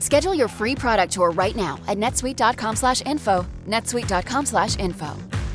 Schedule your free product tour right now at netsuite.com/info. netsuite.com/info.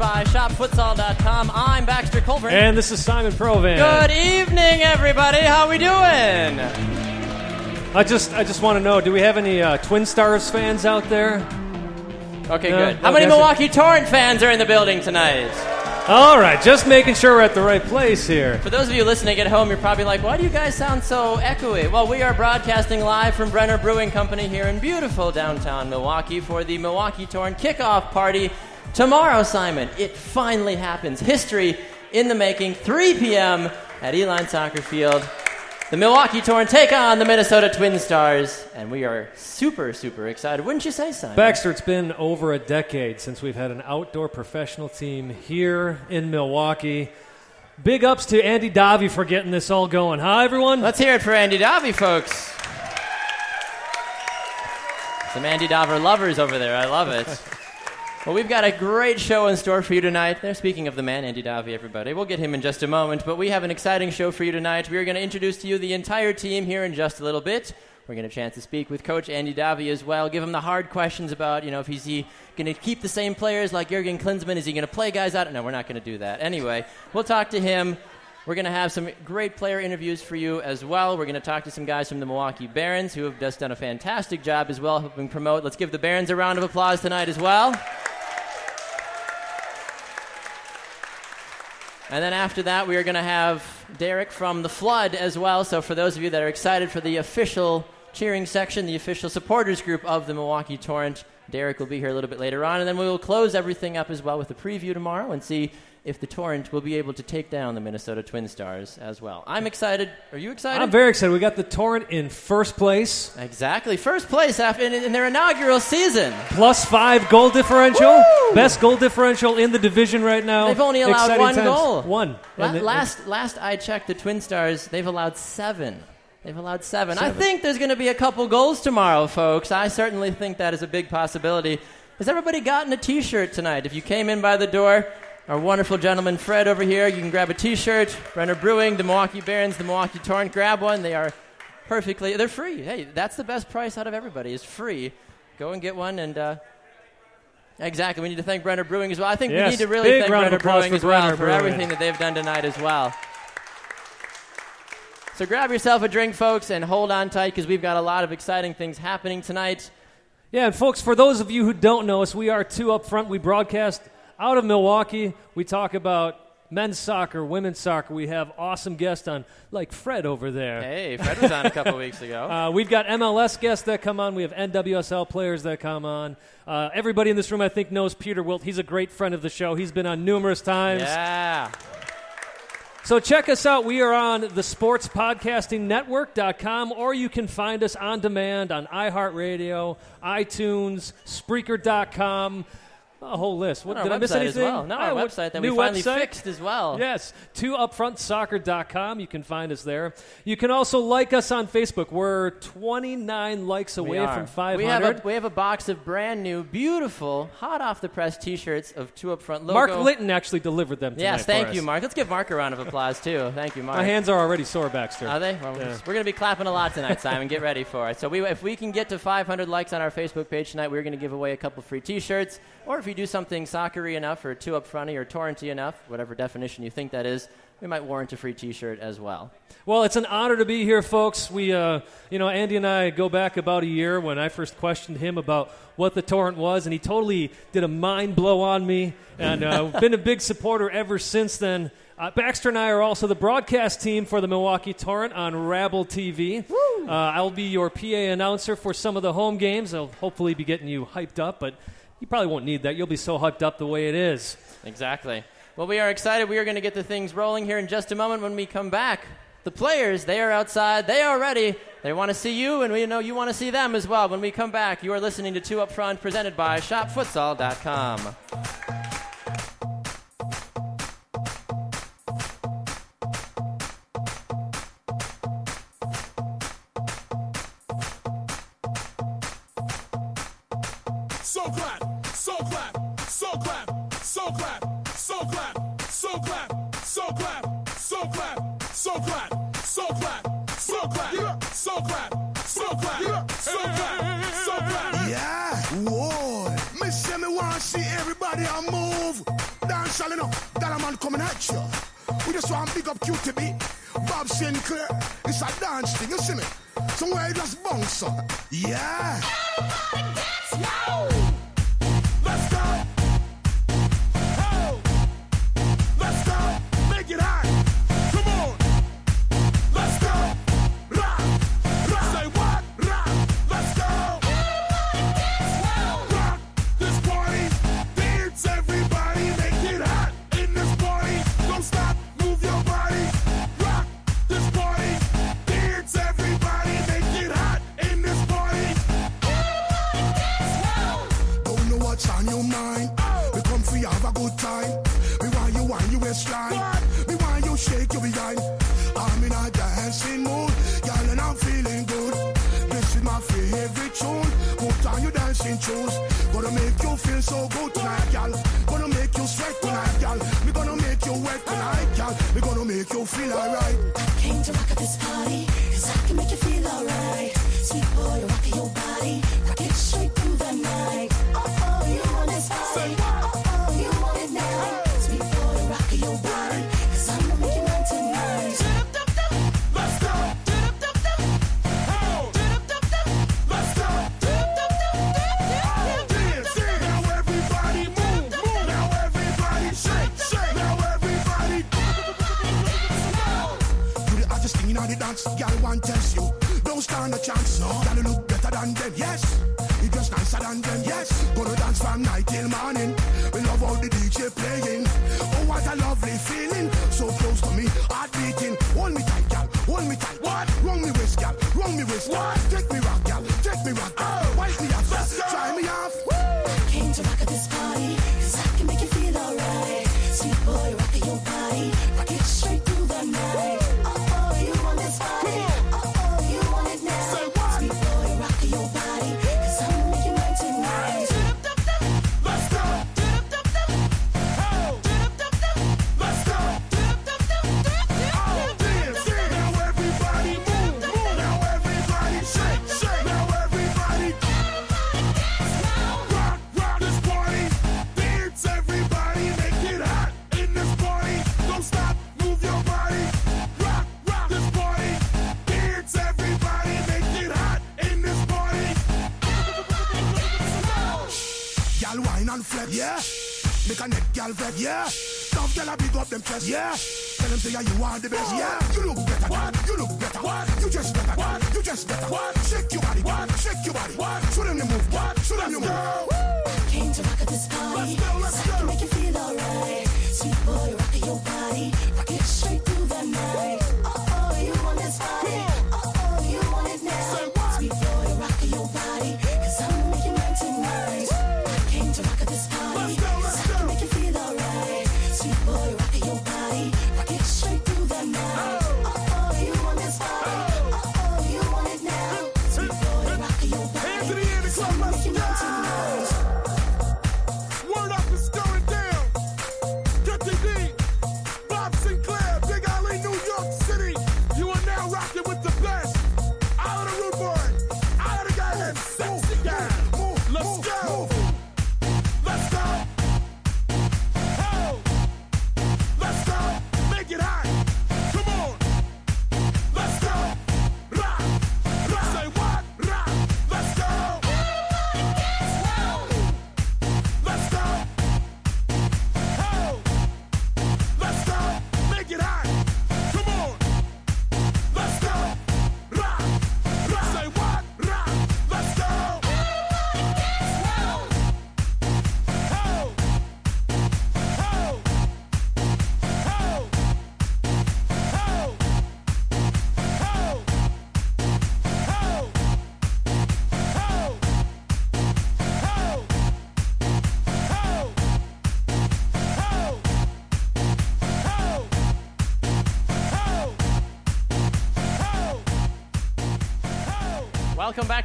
by ShopFutsal.com. I'm Baxter Colburn. And this is Simon Provan. Good evening, everybody. How are we doing? I just I just want to know, do we have any uh, Twin Stars fans out there? Okay, No? good. How many Milwaukee Torrent fans are in the building tonight? All right, just making sure we're at the right place here. For those of you listening at home, you're probably like, why do you guys sound so echoey? Well, we are broadcasting live from Brenner Brewing Company here in beautiful downtown Milwaukee for the Milwaukee Torrent kickoff party tomorrow, Simon. It finally happens. History in the making, 3 p.m. at Uihlein Soccer Field. The Milwaukee Torrent take on the Minnesota Twin Stars, and we are super, super excited. Wouldn't you say, Simon? Baxter, it's been over a decade since we've had an outdoor professional team here in Milwaukee. Big ups to Andy Davi for getting this all going. Hi, everyone. Let's hear it for Andy Davi, folks. Some Andy Daver lovers over there. I love it. Well, we've got a great show in store for you tonight. They're speaking of the man, Andy Davi, everybody. We'll get him in just a moment, but we have an exciting show for you tonight. We are going to introduce to you the entire team here in just a little bit. We're going to chance to speak with Coach Andy Davi as well, give him the hard questions about, you know, if he's he going to keep the same players like Jurgen Klinsmann? Is he going to play guys out? No, we're not going to do that. Anyway, we'll talk to him. We're going to have some great player interviews for you as well. We're going to talk to some guys from the Milwaukee Barons who have just done a fantastic job as well, helping promote. Let's give the Barons a round of applause tonight as well. And then after that, we are going to have Derek from The Flood as well. So, for those of you that are excited for the official cheering section, the official supporters group of the Milwaukee Torrent, Derek will be here a little bit later on. And then we will close everything up as well with a preview tomorrow and see if the Torrent will be able to take down the Minnesota Twin Stars as well. I'm excited. Are you excited? I'm very excited. We got the Torrent in first place, Exactly. First place after in, in their inaugural season. plus five goal differential, best goal differential in the division right now. They've only allowed Exciting one times. goal. One. La- it- last, last I checked, the Twin Stars, they've allowed seven. They've allowed seven. I think there's going to be a couple goals tomorrow, folks. I certainly think that is a big possibility. Has everybody gotten a T-shirt tonight? If you came in by the door, our wonderful gentleman Fred over here, you can grab a T-shirt. Brenner Brewing, the Milwaukee Barons, the Milwaukee Torrent, grab one. They are perfectly. They're free. Hey, that's the best price out of everybody. Is free. Go and get one and. Uh, Exactly. We need to thank Brenner Brewing as well. I think we need to really thank Brenner Brewing for as well Brenner for Brewing. everything that they've done tonight as well. So grab yourself a drink, folks, and hold on tight because we've got a lot of exciting things happening tonight. Yeah, and folks, for those of you who don't know us, we are two up front. We broadcast out of Milwaukee. We talk about men's soccer, women's soccer. We have awesome guests on, like Fred over there. Hey, Fred was on a couple weeks ago. Uh, we've got MLS guests that come on. We have NWSL players that come on. Uh, everybody in this room, I think, knows Peter Wilt. He's a great friend of the show. He's been on numerous times. Yeah. So check us out. We are on the sportspodcastingnetwork.com, or you can find us on demand on iHeartRadio, iTunes, Spreaker.com, a whole list. What, did I miss anything? As well. No, our Ah, what- website that we finally website? fixed as well. Yes, 2upfrontsoccer.com. You can find us there. You can also like us on Facebook. We're 29 likes away from 500. We have, a, we have a box of brand new, beautiful, hot off the press T-shirts of two up front logo. Mark Litton actually delivered them Yes, thank you. Mark. Let's give Mark a round of applause too. Thank you, Mark. My hands are already sore, Baxter. Are they? Well, Yeah. We're going to be clapping a lot tonight, Simon. Get ready for it. So we, if we can get to 500 likes on our Facebook page tonight, we're going to give away a couple free T-shirts. Or if you do something soccery enough, or two up fronty, or torrenty enough, whatever definition you think that is, we might warrant a free T-shirt as well. Well, it's an honor to be here, folks. We, uh, you know, Andy and I go back about a year when I first questioned him about what the torrent was, and he totally did a mind blow on me, and uh, been a big supporter ever since then. Uh, Baxter and I are also the broadcast team for the Milwaukee Torrent on Rabble TV. Uh, I'll be your PA announcer for some of the home games. I'll hopefully be getting you hyped up, but you probably won't need that. You'll be so hyped up the way it is. Exactly. Well, we are excited. We are going to get the things rolling here in just a moment when we come back. The players, they are outside. They are ready. They want to see you, and we know you want to see them as well. When we come back, you are listening to Two Up Front, presented by ShopFutsal.com. clap, so clap, so clap, so clap. Yeah, whoa. Me say me want see everybody a move. Dance all enough, that man coming at you. We just want big up QTB, Bob Sinclar. It's a dance thing, you see me? Somewhere just bounce up. Yeah. Let's shoes. Gonna make you feel so good tonight, girl. Gonna make you sweat tonight, girl. We gonna make you wet tonight, girl. We gonna make you feel alright. Came to rock at this party, cause I can make you feel alright. Stand a chance, no. You look better than them, yes. You just nicer than them, yes. Gonna dance from night till morning. We love all the DJ playing. Oh, what a lovely feeling. So close to me, heart beating. Hold me tight, Make a neck girl vex. Yeah. Tough girl a big up them chest. Yeah. Tell them say yeah, you are the best. Yeah. You look better. What? You look better. What? You just better. What? You just better. What? Shake your body. What? Shake your body. What? Show them the move. What? Show them the move. Came to rock at this party, Let's go, let's cause I can make you feel alright. Sweet boy, rock your body, rock it straight through the night.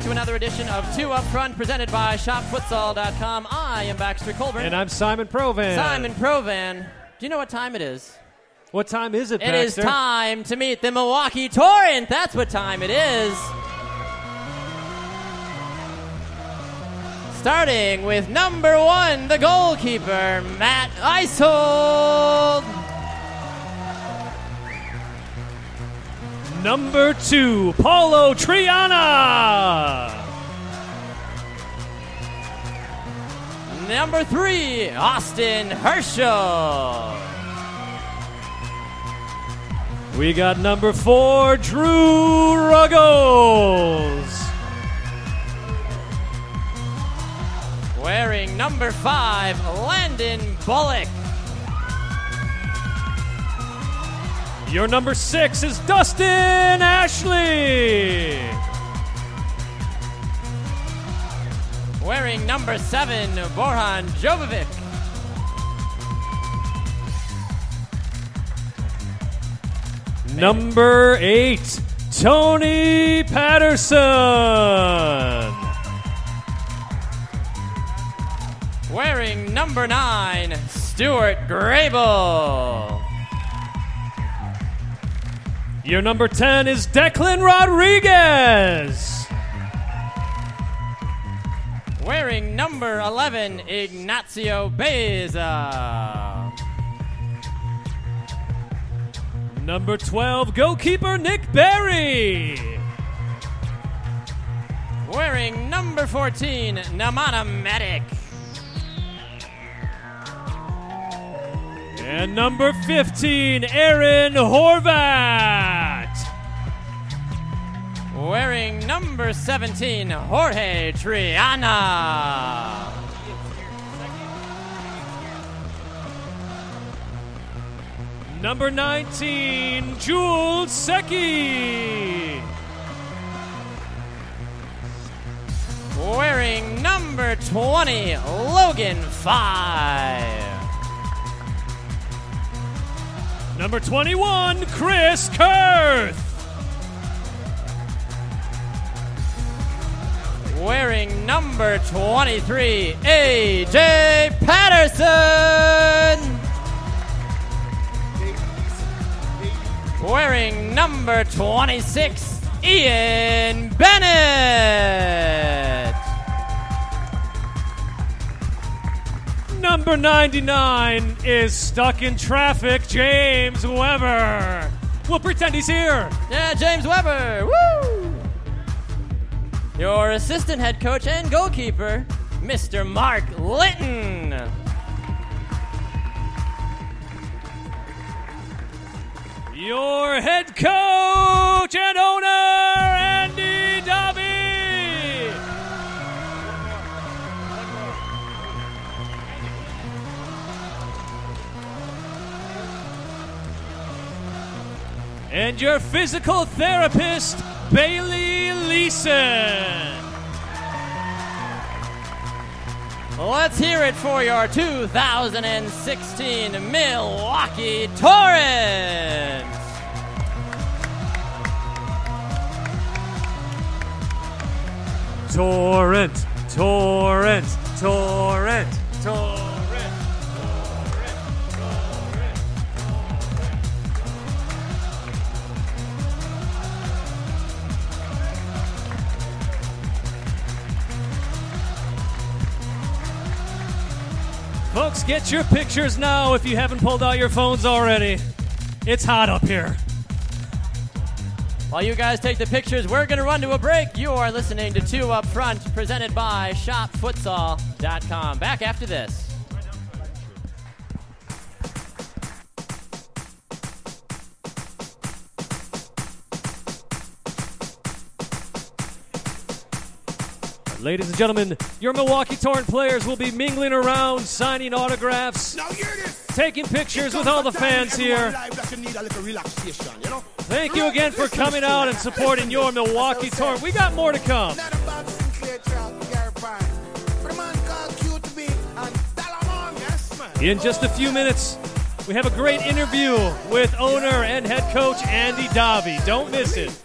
To another edition of Two Up Front, presented by ShopFutsal.com. I am Baxter Colburn. And I'm Simon Provan. Simon Provan. Do you know what time it is? What time is it, It is Baxter? time to meet the Milwaukee Torrent. That's what time it is. Starting with number one, the goalkeeper, Matt Isold. Number two, Paulo Triana. Number three, Austin Herschel. We got number four, Drew Ruggles. Wearing number five, Landon Bullock. Your number six is Dustin Ashley. Wearing number seven, Borhan Jovovic. Number eight, Tony Patterson. Wearing number nine, Stuart Grable. Your number 10 is Declan Rodriguez. Wearing number 11, Ignacio Beza. Number 12, goalkeeper Nick Berry. Wearing number 14, Nemanja Medic. And number 15, Aaron Horvat. Wearing number 17, Jorge Triana. Number 19, Jules Secchi. Wearing number 20, Logan Five. Number 21, Chris Kurth. Wearing number 23, AJ Patterson. Wearing number 26, Ian Bennett. Number 99 is stuck in traffic, James Weber. We'll pretend he's here. Yeah, James Weber. Woo! Your assistant head coach and goalkeeper, Mr. Mark Litton. Your head coach and owner, Andy and your physical therapist, Bailey Leeson. Let's hear it for your 2016 Milwaukee Torrents. Torrent, torrent, torrent, torrent. Folks, get your pictures now if you haven't pulled out your phones already. It's hot up here. While you guys take the pictures, we're going to run to a break. You are listening to Two Up Front, presented by ShopFutsal.com. Back after this. Ladies and gentlemen, your Milwaukee Torrent players will be mingling around, signing autographs, Now hear this. taking pictures with all the fans here. Thank you again for coming out and supporting your Milwaukee Torrent. We got more to come. Not about Sinclair Trout, Gary Pine. But a man called QTB and Dollarman. Yes, man. In just a few minutes, we have a great interview with owner and head coach Andy Davi. Don't miss it.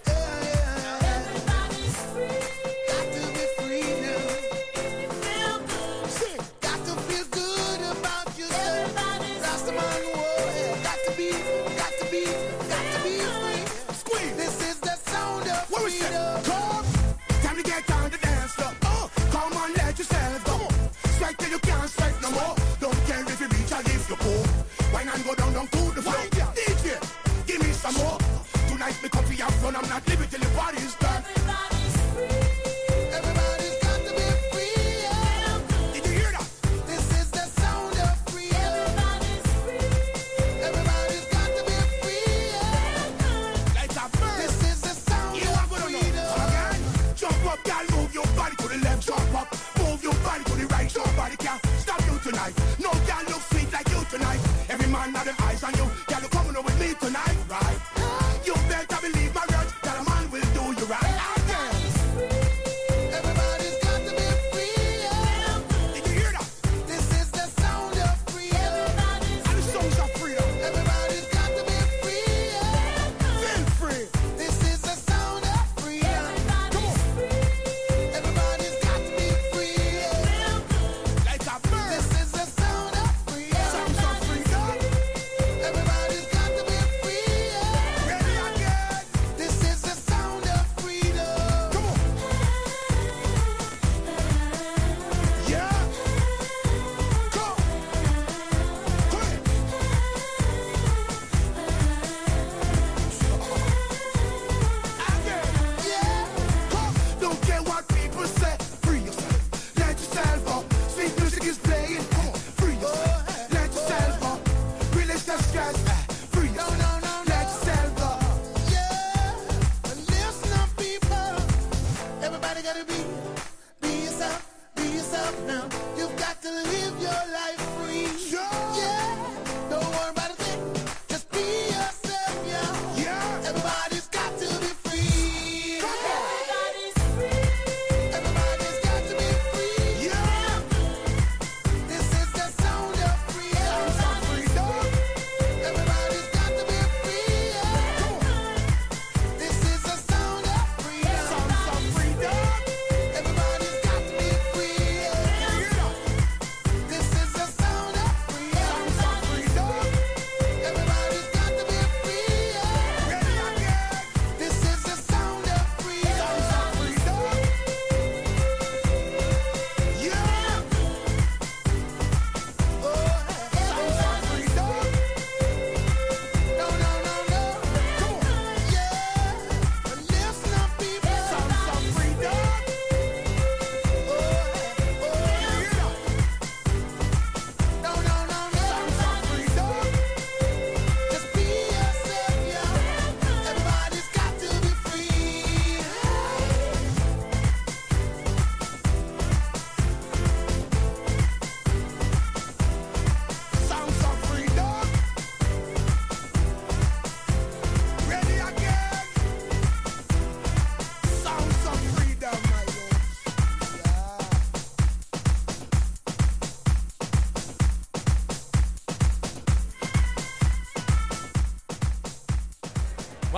Some more. Tonight me for your fun. I'm not leaving till the party's done.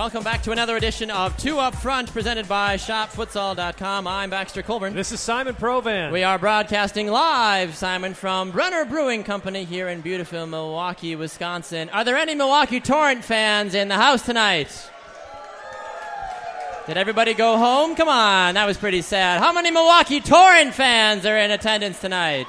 Welcome back to another edition of Two Up Front, presented by ShopFutsal.com. I'm Baxter Colburn. This is Simon Provan. We are broadcasting live, Simon, from Brenner Brewing Company here in beautiful Milwaukee, Wisconsin. Are there any Milwaukee Torrent fans in the house tonight? Did everybody go home? Come on, that was pretty sad. How many Milwaukee Torrent fans are in attendance tonight?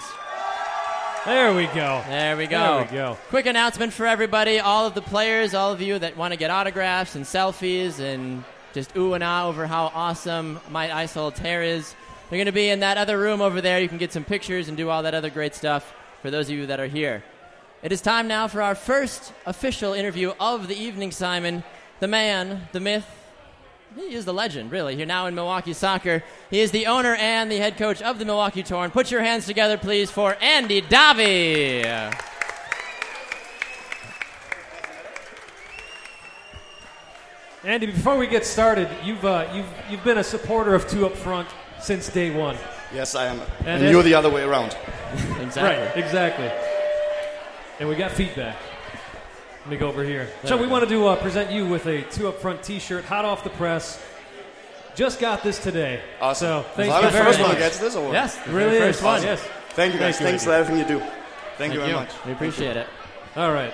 There we go. There we go. There we go. Quick announcement for everybody, all of the players, all of you that want to get autographs and selfies and just ooh and ah over how awesome my Isold hair is. They're going to be in that other room over there. You can get some pictures and do all that other great stuff for those of you that are here. It is time now for our first official interview of the evening, Simon. The man, the myth, he is the legend, really. Here now in Milwaukee soccer. He is the owner and the head coach of the Milwaukee Torrent. Put your hands together, please, for Andy Davi. Andy, before we get started, you've uh, you've you've been a supporter of two up front since day one. Yes, I am. And And, you're the other way around. Exactly. Right, exactly. And we got feedback. Let me go over here. So we wanted to uh, present you with a two up front T-shirt, hot off the press. Just got this today. Awesome. So thank Am I you the very first much. one who gets this or what? Yes, It the really first is. one. Yes. Thank you guys. Thank you, Thanks for everything you do. Thank, you very you. much. We appreciate it. All right.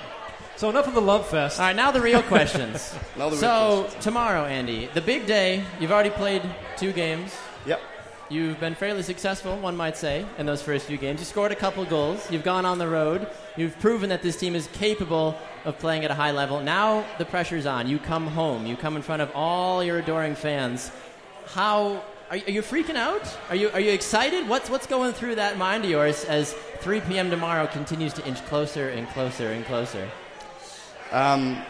So enough of the love fest. All right, now the real questions. Now the real so questions. tomorrow, Andy, the big day. You've already played two games. Yep. You've been fairly successful, one might say, in those first few games. You scored a couple goals. You've gone on the road. You've proven that this team is capable of playing at a high level. Now the pressure's on. You come home. You come in front of all your adoring fans. How are you, are you freaking out? Are you are you excited? What's what's going through that mind of yours as 3 p.m. tomorrow continues to inch closer and closer and closer? Um,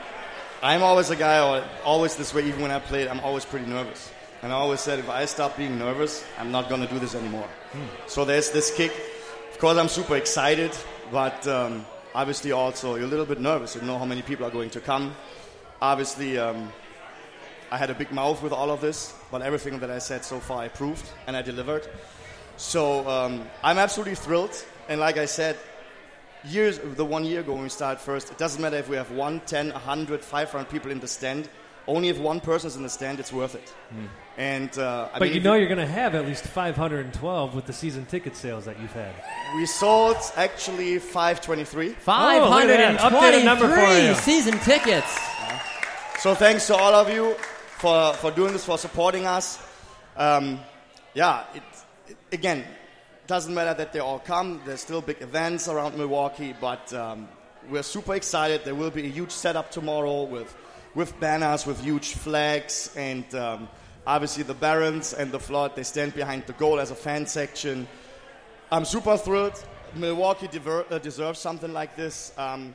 I'm always a guy, always this way, even when I played, I'm always pretty nervous. And I always said, if I stop being nervous, I'm not going to do this anymore. So there's this kick. Of course, I'm super excited, but um, obviously also you're a little bit nervous. You know how many people are going to come. Obviously, um, I had a big mouth with all of this, but everything that I said so far I proved and I delivered. So um, I'm absolutely thrilled. And like I said, years, the one year ago when we started first, it doesn't matter if we have 1, 10, 100, 500 people in the stand. Only if one person is in the stand, it's worth it. And uh, I but mean, you know you're going to have at least 512 with the season ticket sales that you've had. we sold actually 523. Oh, look at that. Number for 523 you. season tickets. So thanks to all of you for, for doing this, for supporting us. Um, yeah, it, it, again, doesn't matter that they all come. There's still big events around Milwaukee, but um, we're super excited. There will be a huge setup tomorrow with, with banners, with huge flags, and um, obviously the Barons and the Flood, they stand behind the goal as a fan section. I'm super thrilled. Milwaukee dever- uh, deserves something like this. Um,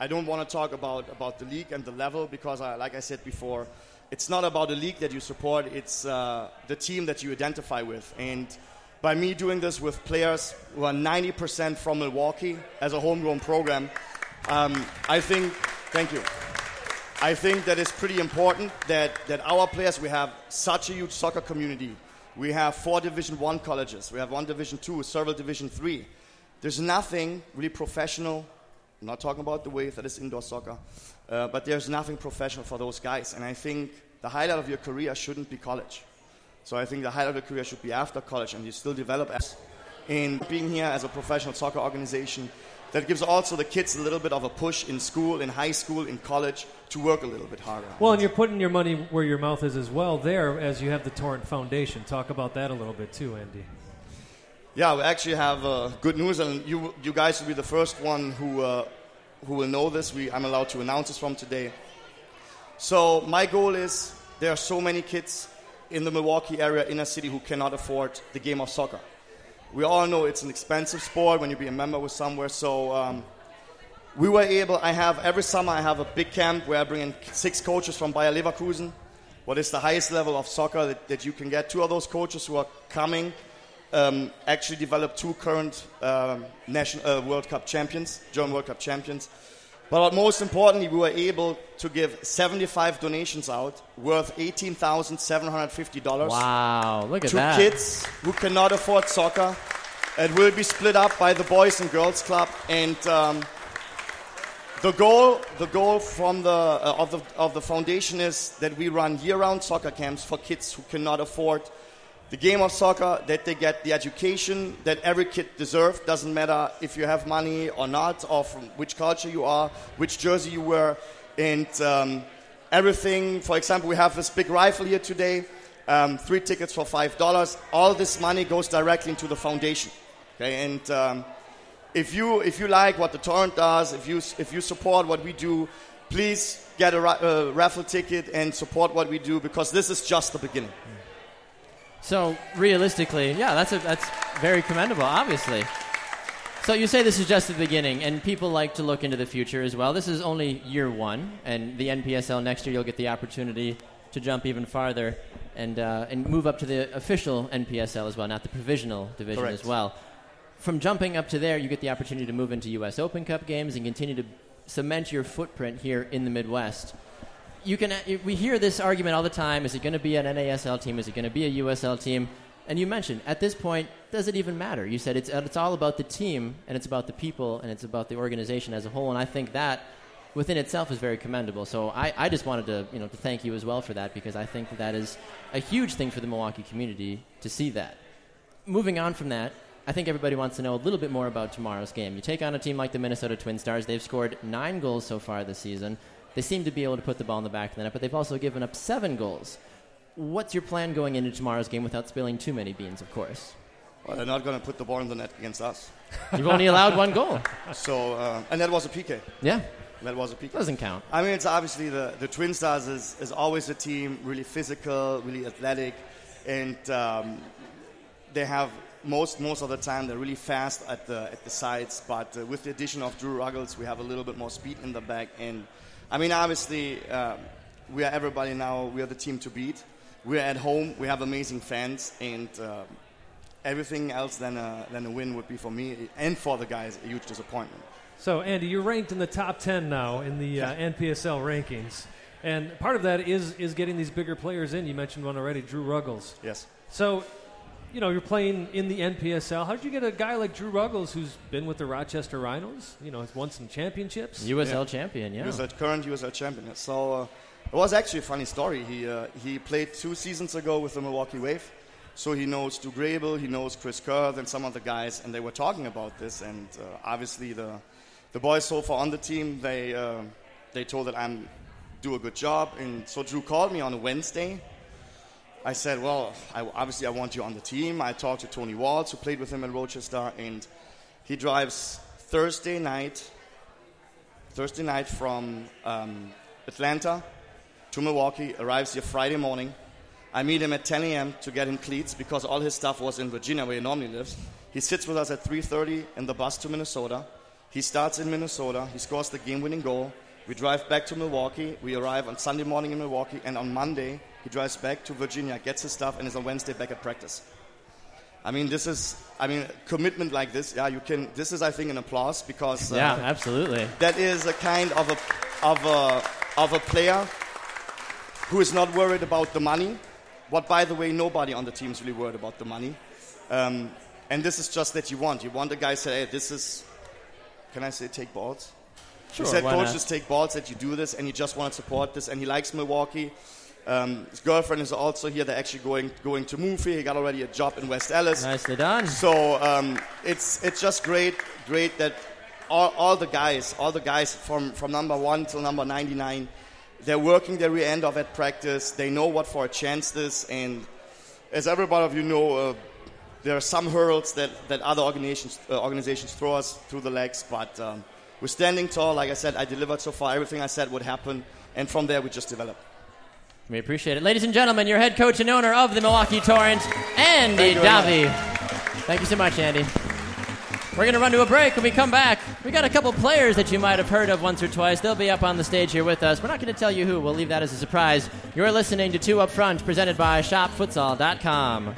I don't want to talk about, about the league and the level because, I, like I said before, it's not about the league that you support, it's uh, the team that you identify with. And by me doing this with players who are 90% from Milwaukee as a homegrown program, um, I think, thank you. I think that it's pretty important that, that our players, we have such a huge soccer community. We have four Division One colleges. We have one Division Two, several Division Three. There's nothing really professional. I'm not talking about the wave that is indoor soccer, uh, but there's nothing professional for those guys. And I think the highlight of your career shouldn't be college. So I think the highlight of your career should be after college, and you still develop as in being here as a professional soccer organization. That gives also the kids a little bit of a push in school, in high school, in college to work a little bit harder. Well, and you're putting your money where your mouth is as well there as you have the Torrent Foundation. Talk about that a little bit too, Andy. Yeah, we actually have uh, good news, and you, you guys will be the first one who, uh, who will know this. We, I'm allowed to announce this from today. So my goal is there are so many kids in the Milwaukee area, inner city, who cannot afford the game of soccer. We all know it's an expensive sport when you be a member with somewhere. So um, we were able. I have every summer I have a big camp where I bring in six coaches from Bayer Leverkusen. What is the highest level of soccer that, that you can get? Two of those coaches who are coming um, actually developed two current um, national uh, World Cup champions, German World Cup champions. But what most importantly, we were able to give 75 donations out worth $18,750 Wow, look at to that. kids who cannot afford soccer. It will be split up by the Boys and Girls Club, and um, the goal, the goal from the, uh, of, the, of the foundation is that we run year-round soccer camps for kids who cannot afford the game of soccer, that they get the education that every kid deserves. Doesn't matter if you have money or not, or from which culture you are, which jersey you wear, and um, everything. For example, we have this big rifle here today. Um, three tickets for five dollars. All this money goes directly into the foundation. Okay, and um, if you if you like what the torrent does, if you if you support what we do, please get a uh, raffle ticket and support what we do because this is just the beginning. So realistically, yeah, that's a, that's very commendable. Obviously. So you say this is just the beginning, and people like to look into the future as well. This is only year one, and the NPSL next year you'll get the opportunity to jump even farther and uh, and move up to the official NPSL as well, not the provisional division Correct. as well. From jumping up to there, you get the opportunity to move into U.S. Open Cup games and continue to cement your footprint here in the Midwest you can we hear this argument all the time is it going to be an NASL team is it going to be a USL team and you mentioned at this point does it even matter you said it's uh, it's all about the team and it's about the people and it's about the organization as a whole and I think that within itself is very commendable so I, I just wanted to you know to thank you as well for that because I think that is a huge thing for the Milwaukee community to see that moving on from that I think everybody wants to know a little bit more about tomorrow's game. You take on a team like the Minnesota Twin Stars. They've scored nine goals so far this season. They seem to be able to put the ball in the back of the net, but they've also given up seven goals. What's your plan going into tomorrow's game without spilling too many beans, of course? Well, they're not going to put the ball in the net against us. You've only allowed one goal. So, uh, and that was a PK. Yeah, That was a PK. doesn't count. I mean, it's obviously the, the Twin Stars is, is always a team, really physical, really athletic, and um, they have most most of the time they're really fast at the at the sides. But uh, with the addition of Drew Ruggles, we have a little bit more speed in the back. And I mean, obviously, um, we are everybody now. We are the team to beat. We're at home. We have amazing fans, and um everything else than a, than a win would be for me and for the guys a huge disappointment. So, Andy, you're ranked in the top 10 now in the uh, NPSL rankings. And part of that is, is getting these bigger players in. You mentioned one already, Drew Ruggles. Yes. So, you know, you're playing in the NPSL. How did you get a guy like Drew Ruggles, who's been with the Rochester Rhinos, you know, has won some championships? USL Yeah. champion, yeah. He a current USL champion. So uh, it was actually a funny story. He uh, he played two seasons ago with the Milwaukee Wave, so he knows Stu Grable, he knows Chris Kurth, and some of the guys, and they were talking about this. And uh, obviously the the boys so far on the team, they uh, they told that I'm do a good job. And so Drew called me on a Wednesday. I said, well, I, obviously I want you on the team. I talked to Tony Waltz, who played with him at Rochester, and he drives Thursday night Thursday night from um, Atlanta to Milwaukee, arrives here Friday morning. I meet him at 10 a.m. to get him cleats because all his stuff was in Virginia where he normally lives. He sits with us at 3.30 in the bus to Minnesota. He starts in Minnesota. He scores the game-winning goal. We drive back to Milwaukee. We arrive on Sunday morning in Milwaukee, and on Monday he drives back to Virginia, gets his stuff, and is on Wednesday back at practice. I mean, this is, I mean, commitment like this. Yeah, you can. This is, I think, an applause because uh, Yeah, absolutely. that is a kind of a of a of a player who is not worried about the money. What, by the way, nobody on the team is really worried about the money. Um, and this is just that you want. You want a guy say, "Hey, this is." Can I say take balls? Sure, he said coaches take balls that you do this, and he just want to support this, and he likes Milwaukee. Um, his girlfriend is also here. They're actually going going to move here. He got already a job in West Allis. Nicely done. So um, it's it's just great, great that all, all the guys, all the guys from, from number one till number 99, they're working their rear end off at practice. They know what for a chance this, and as everybody of you know, uh, there are some hurdles that, that other organizations uh, organizations throw us through the legs, but um, we're standing tall. Like I said, I delivered so far everything I said would happen, and from there we just develop. We appreciate it. Ladies and gentlemen, your head coach and owner of the Milwaukee Torrent, Andy Davi. Thank you so much, Andy. We're going to run to a break. When we come back, we got a couple players that you might have heard of once or twice. They'll be up on the stage here with us. We're not going to tell you who. We'll leave that as a surprise. You're listening to Two Up Front, presented by ShopFutsal.com.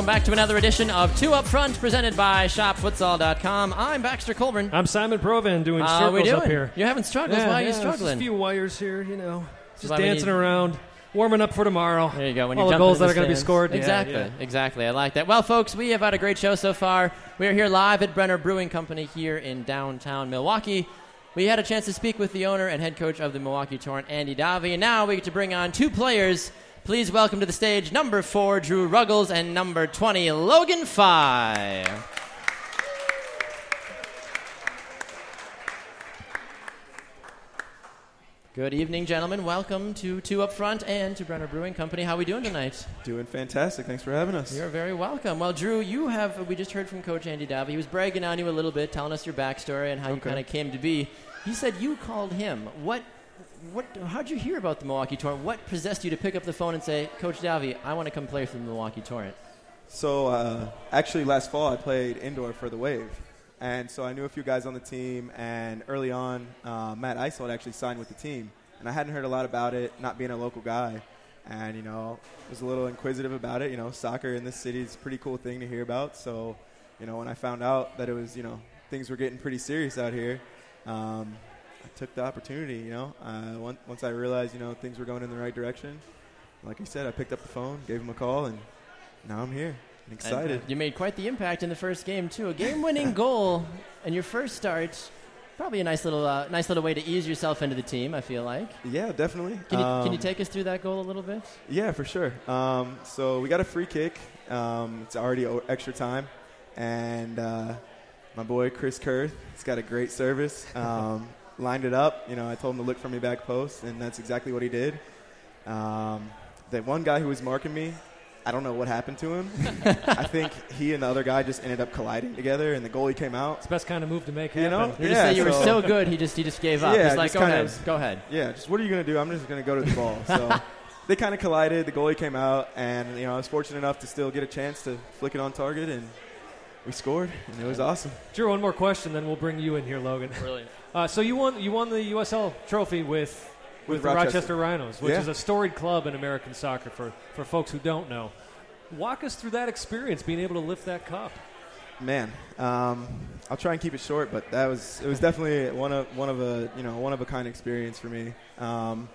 Welcome back to another edition of Two Up Front, presented by ShopFutsal.com. I'm Baxter Colburn. I'm Simon Provan doing How circles doing? up here. You're having struggles. Yeah, Why are yeah, you just struggling? a few wires here, you know, just dancing need- around, warming up for tomorrow. There you go. When All you the goals into that are going to be scored. Yeah, Exactly. yeah. Exactly. I like that. Well, folks, we have had a great show so far. We are here live at Brenner Brewing Company here in downtown Milwaukee. We had a chance to speak with the owner and head coach of the Milwaukee Torrent, Andy Davi, and now we get to bring on two players. Please welcome to the stage number four, Drew Ruggles, and number 20, Logan Fye. Good evening, gentlemen. Welcome to Two Up Front and to Brenner Brewing Company. How are we doing tonight? Doing fantastic. Thanks for having us. You're very welcome. Well, Drew, you have, we just heard from Coach Andy Davi. He was bragging on you a little bit, telling us your backstory and how you kind of came to be. He said you called him. What, what, how'd you hear about the Milwaukee Torrent? What possessed you to pick up the phone and say, Coach Davi, I want to come play for the Milwaukee Torrent? So, uh, actually, last fall I played indoor for the Wave. And so I knew a few guys on the team. And early on, uh, Matt Isold actually signed with the team. And I hadn't heard a lot about it, not being a local guy. And, you know, was a little inquisitive about it. You know, soccer in this city is a pretty cool thing to hear about. So, you know, when I found out that it was, you know, things were getting pretty serious out here, um, I took the opportunity, you know. Uh, once, once I realized, you know, things were going in the right direction, like I said, I picked up the phone, gave him a call, and now I'm here. I'm excited. And, uh, you made quite the impact in the first game too. A game-winning goal and your first start. Probably a nice little, uh, nice little way to ease yourself into the team. I feel like. yeah, definitely. Can you, can you Um, take us through that goal a little bit? Yeah, for sure. Um, so we got a free kick. Um, it's already o- extra time, and uh, my boy Chris Kurth, he's got a great service. Um, lined it up. You know, I told him to look for me back post, and that's exactly what he did. Um, that one guy who was marking me, I don't know what happened to him. I think he and the other guy just ended up colliding together, and the goalie came out. It's the best kind of move to make You happen. know? You Yeah, just say you were so- so good, he just he just gave up. Yeah, He's like, just go kind ahead, of- go ahead. Yeah, just what are you going to do? I'm just going to go to the ball. So they kind of collided. The goalie came out, and you know I was fortunate enough to still get a chance to flick it on target, and we scored, and it was awesome. Drew, one more question, then we'll bring you in here, Logan. Brilliant. Uh, so you won you won the USL trophy with with, With the Rochester. Rochester. Rhinos, which Yeah. is a storied club in American soccer for, for folks who don't know. Walk us through that experience, being able to lift that cup. Man, um, I'll try and keep it short, but that was it was definitely one of one of a you know one of a kind experience for me. Um,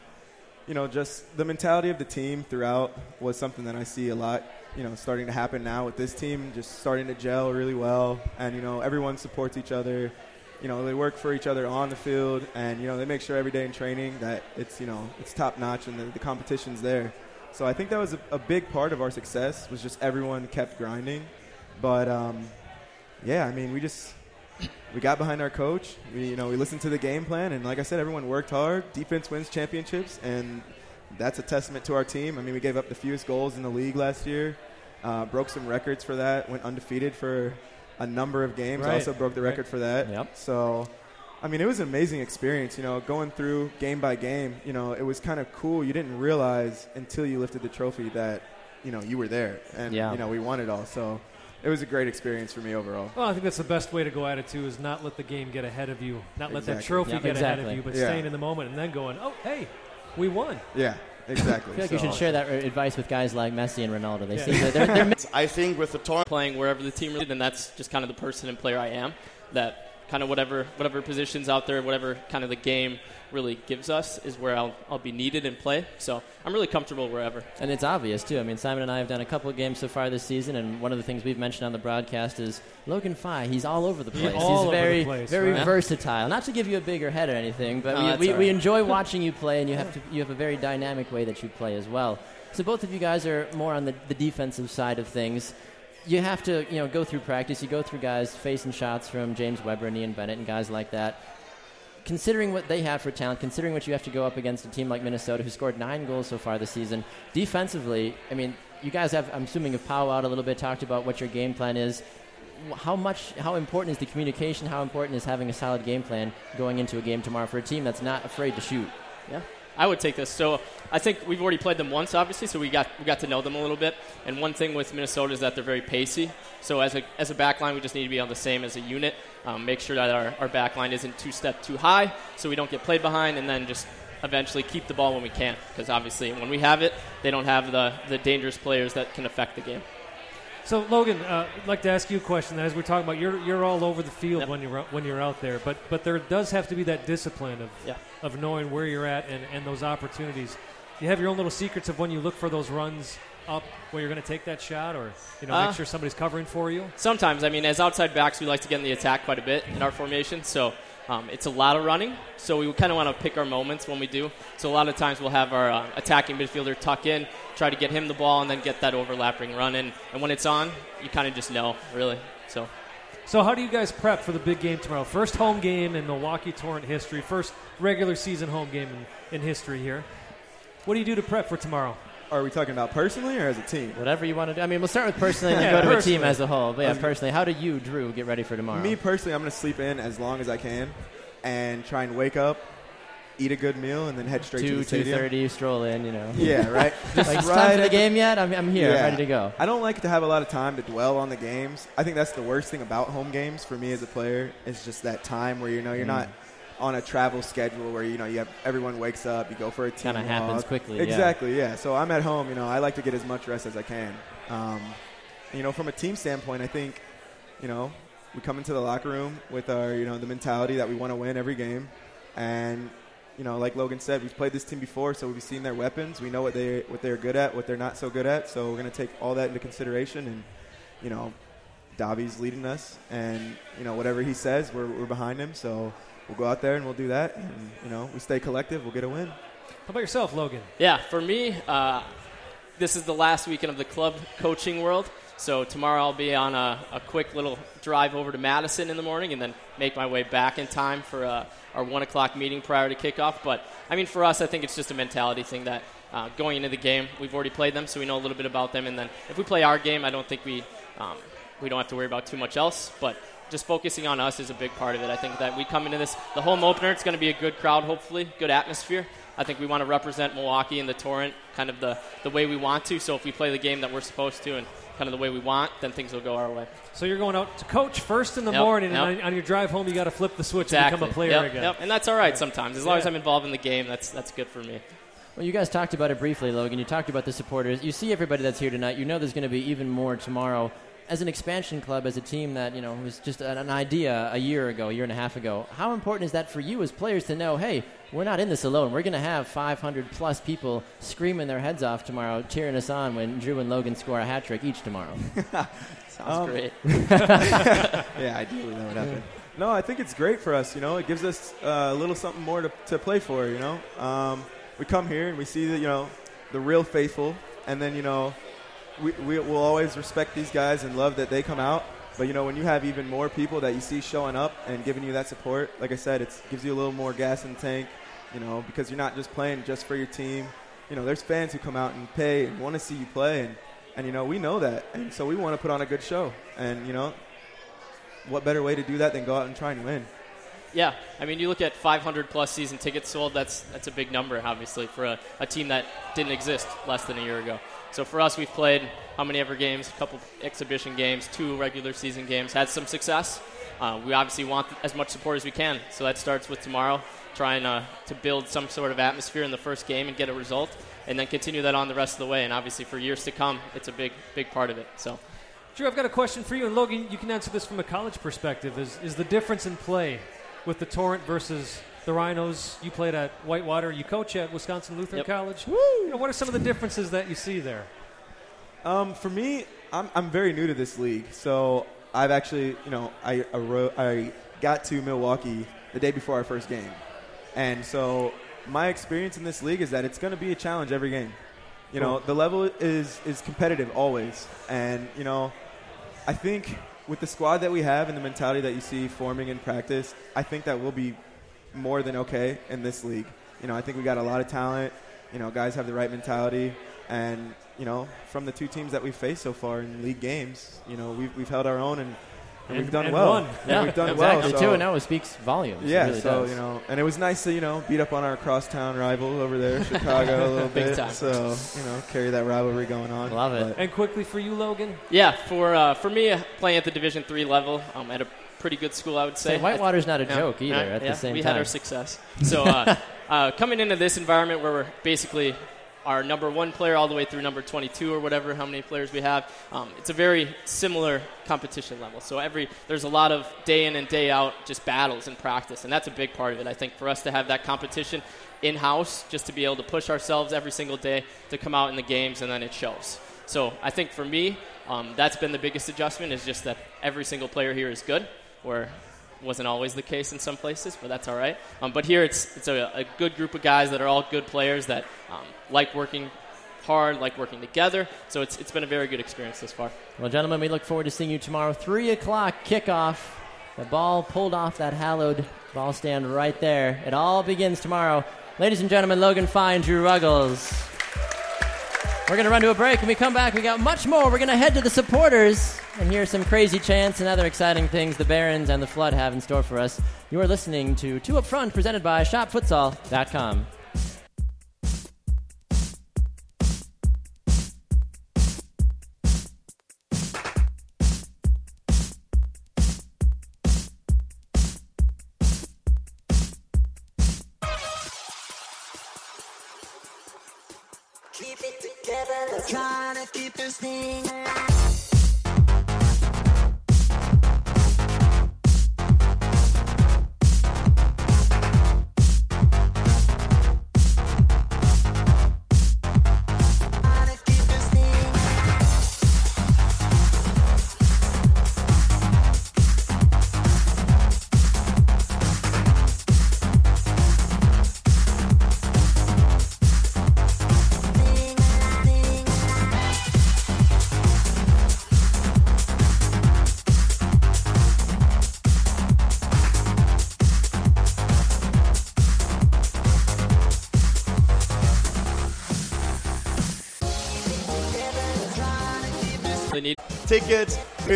you know, just the mentality of the team throughout was something that I see a lot. You know, starting to happen now with this team, just starting to gel really well, and you know everyone supports each other. You know, they work for each other on the field, and you know they make sure every day in training that it's you know it's top notch and the, the competition's there. So I think that was a, a big part of our success was just everyone kept grinding. But um, yeah, I mean, we just we got behind our coach. We you know we listened to the game plan, and like I said, everyone worked hard. Defense wins championships, and that's a testament to our team. I mean, we gave up the fewest goals in the league last year, uh, broke some records for that, went undefeated for a number of games. Right. Also broke the Right. record for that. Yep. So. I mean, it was an amazing experience, you know, going through game by game. You know, it was kind of cool. You didn't realize until you lifted the trophy that, you know, you were there. And, Yeah. you know, we won it all. So it was a great experience for me overall. Well, I think that's the best way to go at it too. Is not let the game get ahead of you, not let that trophy Yep, get ahead of you, but Yeah. staying in the moment and then going, oh, hey, we won. Yeah, exactly. I feel like you should share that advice with guys like Messi and Ronaldo. They Yeah. seem to, they're, they're I think with the Torrent, Playing wherever the team is, and that's just kind of the person and player I am. That kind of whatever whatever positions out there, whatever kind of the game really gives us is where I'll, I'll be needed and play. So I'm really comfortable wherever. And it's obvious too. I mean, Simon and I have done a couple of games so far this season, and one of the things we've mentioned on the broadcast is Logan Fye. He's all over the He's place. all He's over very, the place, very right? versatile. Not to give you a bigger head or anything, but No, we, we, all we enjoy watching you play, and you have to you have a very dynamic way that you play as well. So both of you guys are more on the, the defensive side of things. You have to you know go through practice. You go through guys facing shots from James Weber and Ian Bennett and guys like that. Considering what they have for talent, considering what you have to go up against a team like Minnesota who scored nine goals so far this season, defensively, I mean, you guys have, I'm assuming, have powwowed out a little bit, talked about what your game plan is. How much, how important is the communication? How important is having a solid game plan going into a game tomorrow for a team that's not afraid to shoot? Yeah, I would take this. So I think we've already played them once, obviously, so we got we got to know them a little bit. And one thing with Minnesota is that they're very pacey. So as a as a back line, we just need to be on the same as a unit. Um, make sure that our, our back line isn't two step too high, so we don't get played behind, and then just eventually keep the ball when we can. Because obviously, when we have it, they don't have the the dangerous players that can affect the game. So Logan, uh, I'd like to ask you a question. As we're talking about, you're you're all over the field Yep. when you're out- when you're out there, but but there does have to be that discipline of Yeah. of knowing where you're at and, and those opportunities. You have your own little secrets of when you look for those runs up where you're going to take that shot, or you know, Uh, make sure somebody's covering for you. Sometimes, I mean, as outside backs, we like to get in the attack quite a bit in our formation. So um, it's a lot of running. So we kind of want to pick our moments when we do. So a lot of times we'll have our uh, attacking midfielder tuck in, try to get him the ball, and then get that overlapping run in. And when it's on, you kind of just know, really. So So how do you guys prep for the big game tomorrow? First home game in Milwaukee Torrent history. First regular season home game in, in history here. What do you do to prep for tomorrow? Are we talking about personally or as a team? Whatever you want to do. I mean, we'll start with personally and Yeah, go to a team as a whole. But yeah, Um, personally, how do you, Drew, get ready for tomorrow? Me personally, I'm going to sleep in as long as I can and try and wake up, eat a good meal, and then head straight to two the two stadium. thirty, you stroll in. You know. Yeah, right. Just Like, right time for the game yet? I'm, I'm here, Yeah. ready to go. I don't like to have a lot of time to dwell on the games. I think that's the worst thing about home games for me as a player is just that time where you know you're Mm. not on a travel schedule where you know you have everyone wakes up, you go for a team Kinda happens walk. quickly, yeah. Exactly, yeah. So I'm at home. You know, I like to get as much rest as I can. Um, you know, from a team standpoint, I think you know we come into the locker room with our you know the mentality that we want to win every game, and you know, like Logan said, we've played this team before, so we've seen their weapons. We know what they what they're good at, what they're not so good at. So we're going to take all that into consideration, and you know, Davi's leading us, and you know whatever he says, we're, we're behind him. So we'll go out there and we'll do that, and you know, we stay collective, we'll get a win. How about yourself, Logan? Yeah, for me, uh, this is the last weekend of the club coaching world. So tomorrow I'll be on a, a quick little drive over to Madison in the morning and then make my way back in time for uh, our 1 o'clock meeting prior to kickoff. But, I mean, for us, I think it's just a mentality thing that uh, going into the game, we've already played them, so we know a little bit about them. And then if we play our game, I don't think we, um, we don't have to worry about too much else. But just focusing on us is a big part of it. I think that we come into this, the home opener, it's going to be a good crowd, hopefully, good atmosphere. I think we want to represent Milwaukee and the Torrent kind of the, the way we want to. So if we play the game that we're supposed to and kind of the way we want, then things will go our way. So you're going out to coach first in the Yep, morning, yep. and on, on your drive home, you got to flip the switch Exactly. and become a player yep, again. Yep. And that's all right sometimes. As long as I'm involved in the game, that's, that's good for me. Well, you guys talked about it briefly, Logan. You talked about the supporters. You see everybody that's here tonight. You know there's going to be even more tomorrow. As an expansion club, as a team that you know was just an, an idea a year ago, a year and a half ago, how important is that for you as players to know? Hey, we're not in this alone. We're going to have 500 plus people screaming their heads off tomorrow, cheering us on when Drew and Logan score a hat trick each tomorrow. Sounds Um, great. yeah, ideally that would happen. No, I think it's great for us. You know, it gives us uh, a little something more to, to play for. You know, um, we come here and we see that you know the real faithful, and then you know we, we will always respect these guys and love that they come out. But you know, when you have even more people that you see showing up and giving you that support, like I said, it gives you a little more gas in the tank. You know, because you're not just playing just for your team. You know, there's fans who come out and pay and want to see you play, and and you know we know that, and so we want to put on a good show. And you know, what better way to do that than go out and try and win? Yeah, I mean, you look at 500 plus season tickets sold. That's that's a big number, obviously, for a, a team that didn't exist less than a year ago. So for us, we've played how many ever games? A couple exhibition games, two regular season games. Had some success. Uh, we obviously want as much support as we can. So that starts with tomorrow, trying uh, to build some sort of atmosphere in the first game and get a result, and then continue that on the rest of the way. And obviously, for years to come, it's a big big part of it. So. Drew, I've got a question for you, and Logan, you can answer this from a college perspective. Is is the difference in play with the Torrent versus the Rhinos? You played at Whitewater. You coach at Wisconsin Lutheran Yep. College. You know, what are some of the differences that you see there? Um, for me, I'm, I'm very new to this league, so I've actually, you know, I, arro- I got to Milwaukee the day before our first game, and so my experience in this league is that it's going to be a challenge every game. You know, the level is is competitive always, and you know, I think with the squad that we have and the mentality that you see forming in practice, I think that we'll be more than okay in this league. You know, I think we got a lot of talent. You know, guys have the right mentality, and you know, from the two teams that we've faced so far in league games, you know, we've we've held our own and, and, And- we've done and well. won. Yeah, we've done exactly. well. The so- two and zero speaks volumes. Yeah, really so does. you know, and it was nice to you know beat up on our crosstown rival over there, Chicago, a little Big bit. time. So you know, carry that rivalry going on. Love it. But- And quickly for you, Logan. Yeah, for uh, for me, uh, playing at the Division three level um, at a pretty good school, I would say. Whitewater's not a joke either. yeah, at yeah, the same we time, had our success. So uh, uh, coming into this environment where we're basically our number one player all the way through number 22 or whatever, how many players we have. Um, it's a very similar competition level. So every there's a lot of day in and day out just battles and practice, and that's a big part of it. I think for us to have that competition in house, just to be able to push ourselves every single day to come out in the games, and then it shows. So I think for me, um, that's been the biggest adjustment is just that every single player here is good, where wasn't always the case in some places, but that's all right. Um, but here it's it's a, a good group of guys that are all good players that um, like working hard, like working together. So it's it's been a very good experience thus far. Well, gentlemen, we look forward to seeing you tomorrow. 3 o'clock kickoff. The ball pulled off that hallowed ball stand right there. It all begins tomorrow. Ladies and gentlemen, Logan Fye, Drew Ruggles. We're going to run to a break. When we come back, we got much more. We're going to head to the supporters and hear some crazy chants and other exciting things the Barons and the Flood have in store for us. You are listening to Two Up Front, presented by ShopFutsal.com.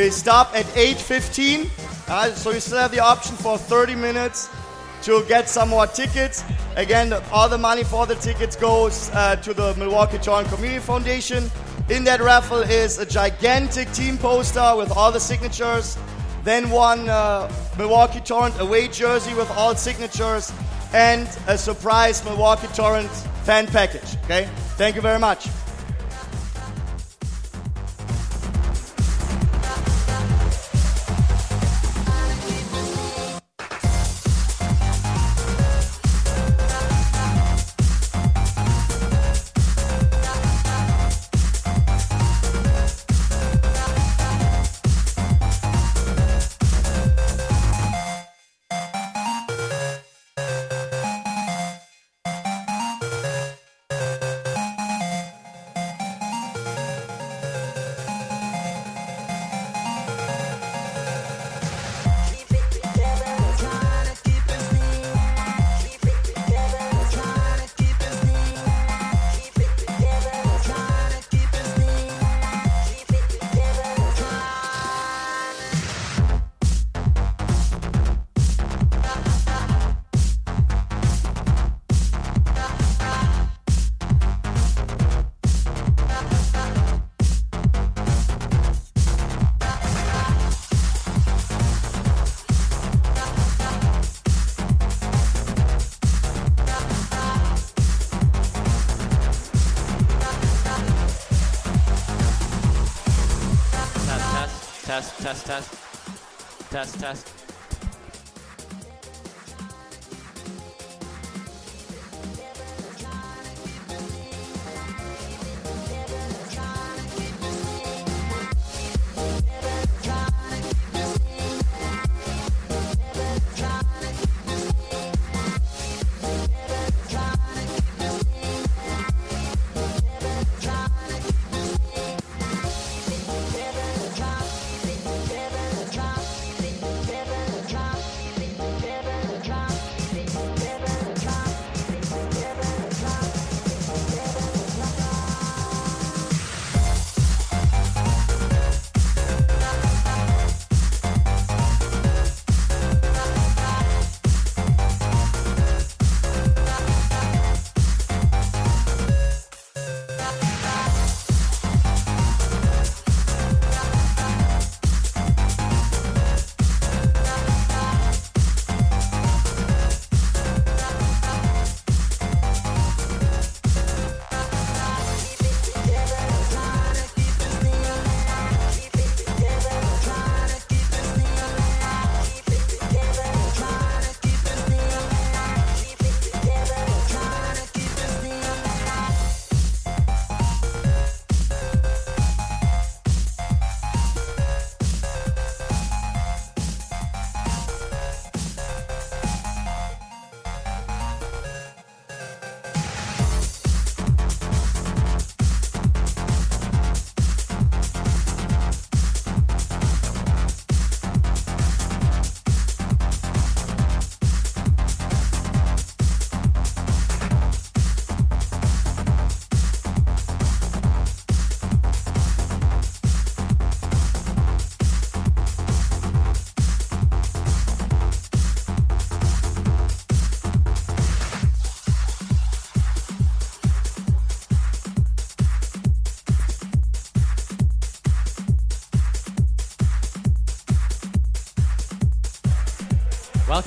We stop at 8.15, uh, so you still have the option for 30 minutes to get some more tickets. Again, all the money for the tickets goes uh, to the Milwaukee Torrent Community Foundation. In that raffle is a gigantic team poster with all the signatures. Then one uh, Milwaukee Torrent away jersey with all signatures and a surprise Milwaukee Torrent fan package. Okay, thank you very much. Test, test.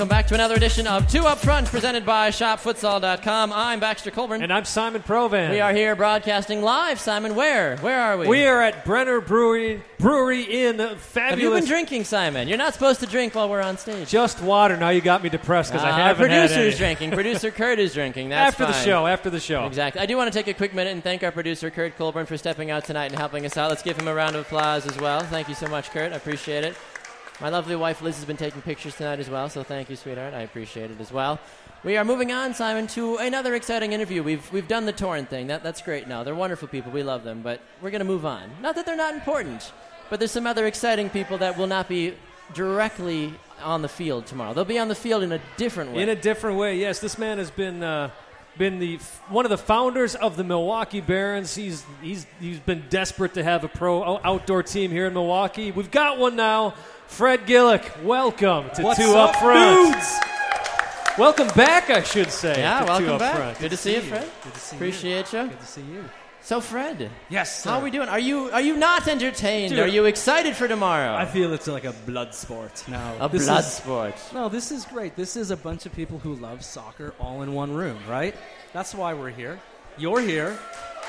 Welcome back to another edition of Two Up Front, presented by ShopFutsal.com. I'm Baxter Colburn. And I'm Simon Provan. We are here broadcasting live. Simon, where? Where are we? We are at Brenner Brewery Brewery in fabulous. Have you been drinking, Simon? You're not supposed to drink while we're on stage. Just water. Now you got me depressed because I Ah, haven't producer's drinking. Producer Kurt is drinking. That's after the show. After the show. Exactly. I do want to take a quick minute and thank our producer, Kurt Colburn, for stepping out tonight and helping us out. Let's give him a round of applause as well. Thank you so much, Kurt. I appreciate it. My lovely wife, Liz, has been taking pictures tonight as well, so thank you, sweetheart. I appreciate it as well. We are moving on, Simon, to another exciting interview. We've, we've done the Torrent thing. That, that's great now. They're wonderful people. We love them, but we're going to move on. Not that they're not important, but there's some other exciting people that will not be directly on the field tomorrow. They'll be on the field in a different way. In a different way, yes. This man has been uh, been the one of the founders of the Milwaukee Barons. He's he's he's been desperate to have a pro outdoor team here in Milwaukee. We've got one now. Fred Gillick, welcome to What's Two up, Up Front. dudes? Welcome back, I should say. Yeah, to Two welcome Up back. Front. Good to see you, Fred. Good to see Appreciate you. Good to see you. So, Fred, Yes. Sir. how are we doing? Are you are you not entertained? Dude. Are you excited for tomorrow? I feel it's like a blood sport now. a This blood is- sport. No, this is great. This is a bunch of people who love soccer all in one room, right? That's why we're here. You're here.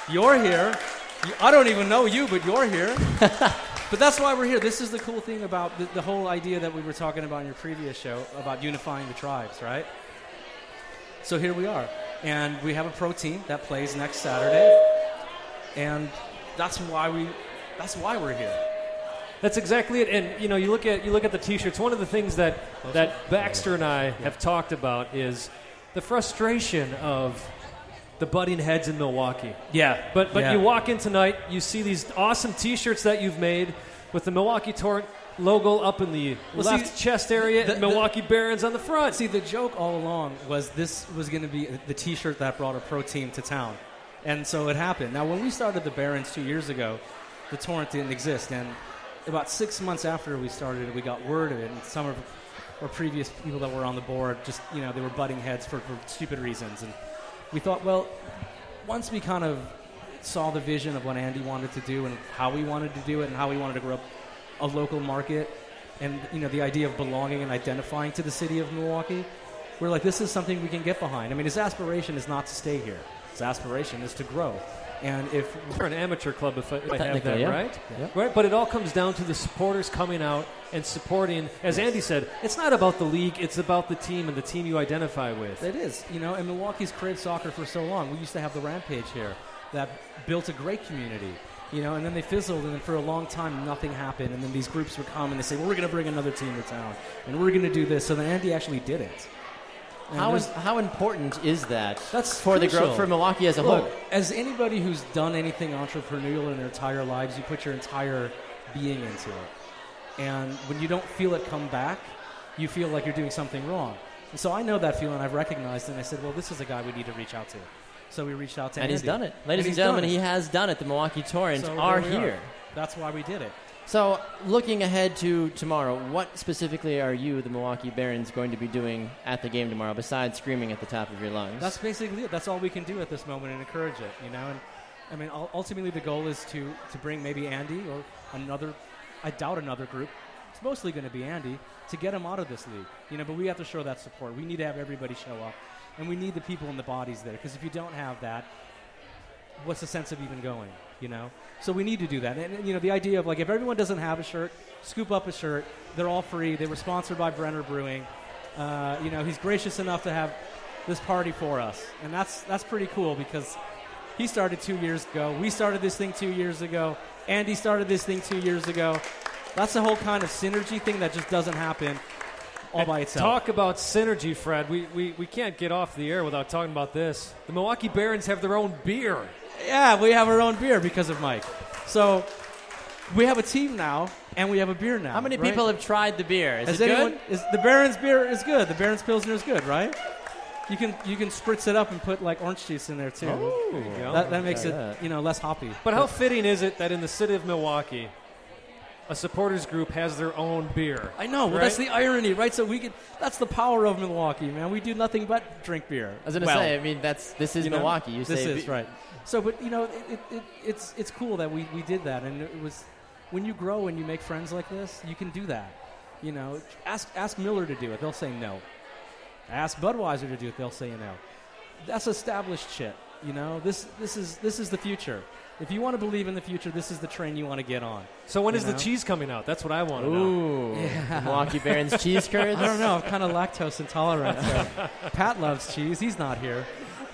You're here. You, I don't even know you, but you're here. but that's why we're here. This is the cool thing about the, the whole idea that we were talking about in your previous show about unifying the tribes, right? So here we are. And we have a pro team that plays next Saturday. And that's why we that's why we're here. That's exactly it. And you know, you look at you look at the T-shirts. One of the things that that Baxter and I have talked about is the frustration of the butting heads in Milwaukee. Yeah. But but Yeah. you walk in tonight, you see these awesome T-shirts that you've made with the Milwaukee Torrent logo up in the Well, left see, chest area, the- and the- Milwaukee Barons on the front. See, the joke all along was this was going to be the T-shirt that brought a pro team to town, and so it happened. Now, when we started the Barons two years ago, the Torrent didn't exist, and about six months after we started it, we got word of it, and some of our previous people that were on the board just you know they were butting heads for, for stupid reasons, and we thought, well, once we kind of saw the vision of what Andy wanted to do and how we wanted to do it and how we wanted to grow up a local market and you know the idea of belonging and identifying to the city of Milwaukee, we're like this is something we can get behind. I mean, his aspiration is not to stay here. His aspiration is to grow. And if We're an amateur club, if I, if I have that yeah. right. Yeah. Right, but it all comes down to the supporters coming out and supporting. As Andy said, it's not about the league; it's about the team and the team you identify with. It is, you know, and Milwaukee's craved soccer for so long. We used to have the Rampage here that built a great community, you know, and then they fizzled, and then for a long time nothing happened. And then these groups would come and they say, well, we're going to bring another team to town, and we're going to do this. So then Andy actually did it. And How is, how important is that? That's for the growth for Milwaukee as a Look, whole. as anybody who's done anything entrepreneurial in their entire lives, you put your entire being into it. And when you don't feel it come back, you feel like you're doing something wrong. And so I know that feeling. I've recognized it. And I said, well, this is a guy we need to reach out to. So we reached out to him. And he's done it, ladies and, he's gentlemen. He has done it. The Milwaukee Torrent So are here. That's why we did it. So, looking ahead to tomorrow, what specifically are you, the Milwaukee Barons, going to be doing at the game tomorrow besides screaming at the top of your lungs? That's basically it. That's all we can do at this moment and encourage it, you know. And I mean, ultimately, the goal is to to bring maybe Andy or another. I doubt another group. It's mostly going to be Andy to get him out of this league, you know. But we have to show that support. We need to have everybody show up, and we need the people and the bodies there. Because if you don't have that, what's the sense of even going? You know. So we need to do that. And, and, you know, the idea of like if everyone doesn't have a shirt, scoop up a shirt. They're all free. They were sponsored by Brenner Brewing. Uh, you know, he's gracious enough to have this party for us, and that's that's pretty cool because he started two years ago. We started this thing two years ago. Andy started this thing two years ago. That's the whole kind of synergy thing that just doesn't happen all And by itself. Talk about synergy, Fred. We, we, we can't get off the air without talking about this. The Milwaukee Barons have their own beer. Yeah, we have our own beer because of Mike. So we have a team now, and we have a beer now. How many right? people have tried the beer? Is Has it anyone? good? Is the Baron's beer is good? The Baron's Pilsner is good, right? You can you can spritz it up and put like orange juice in there too. Oh, There you go. That, that makes it that. you know less hoppy. But how fitting is it that in the city of Milwaukee, a supporters group has their own beer? I know. Well, Right? that's the irony, right? So we could. That's the power of Milwaukee, man. We do nothing but drink beer. I was going to Well, say, I mean, that's this is you know, Milwaukee. You this say is be- right. So, but you know, it, it, it, it's it's cool that we, we did that, and it was when you grow and you make friends like this, you can do that. You know, ask ask Miller to do it. They'll say no. Ask Budweiser to do it, they'll say no. That's established shit. You know, this this is this is the future. If you want to believe in the future, this is the train you want to get on. So when is the cheese coming out? That's what I want to know. Ooh, the Milwaukee Barons cheese curds. I don't know. I'm kind of lactose intolerant. So. Pat loves cheese. He's not here.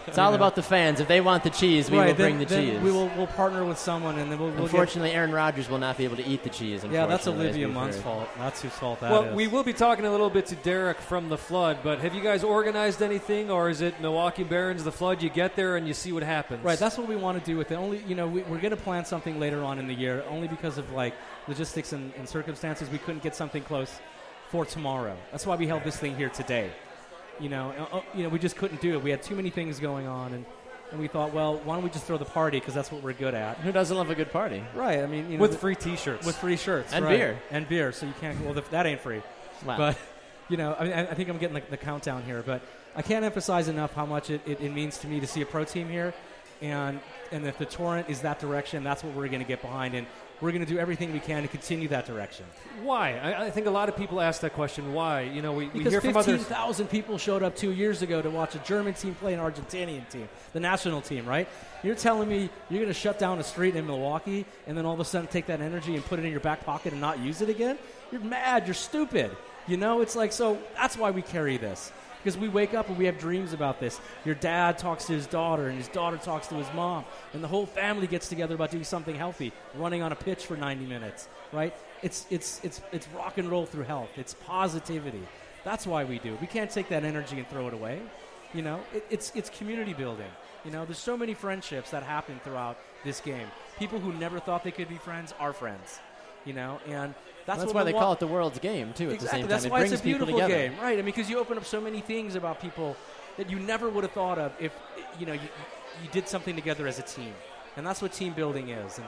It's all about the fans. If they want the cheese, we right, will then- bring the then cheese. We will we'll partner with someone, and then we'll, we'll get Unfortunately, Aaron Rodgers will not be able to eat the cheese. Yeah, that's unfortunately, as Olivia we've Munn's heard. fault. That's whose fault that well, is. we will be talking a little bit to Derek from the Flood, but have you guys organized anything, or is it Milwaukee Barons, the Flood? You get there and you see what happens. Right, that's what we want to do with it. Only, you know, we, we're going to plan something later on in the year, only because of like logistics and, and circumstances. We couldn't get something close for tomorrow. That's why we held this thing here today. You know, uh, uh, you know, we just couldn't do it. We had too many things going on, and, and we thought, well, why don't we just throw the party because that's what we're good at. Who doesn't love a good party? Right. I mean, you know, With free T-shirts. with free shirts And right. beer. and beer. So you can't. Well, the, that ain't free. Wow. But you know, I mean, I I think I'm getting the, the countdown here, but I can't emphasize enough how much it, it, it means to me to see a pro team here, and and if the torrent is that direction, that's what we're going to get behind, and we're going to do everything we can to continue that direction. Why? I, I think a lot of people ask that question. Why? You know, we, we hear from others. 15,000 people showed up two years ago to watch a German team play an Argentinian team, the national team, right? You're telling me you're going to shut down a street in Milwaukee and then all of a sudden take that energy and put it in your back pocket and not use it again? You're mad. You're stupid. You know, it's like, so that's why we carry this. Because we wake up and we have dreams about this. Your dad talks to his daughter, and his daughter talks to his mom, and the whole family gets together about doing something healthy, running on a pitch for 90 minutes, right? It's, it's, it's, it's rock and roll through health. It's positivity. That's why we do. it. We can't take that energy and throw it away. You know, it, it's, it's community building. You know, there's so many friendships that happen throughout this game. People who never thought they could be friends are friends. You know, and that's, That's, why they Milwa- call it the world's game too. At exactly. the same time, That's it why brings it's a people beautiful together. game, right? I mean, because you open up so many things about people that you never would have thought of if you know you, you did something together as a team, and that's what team building is.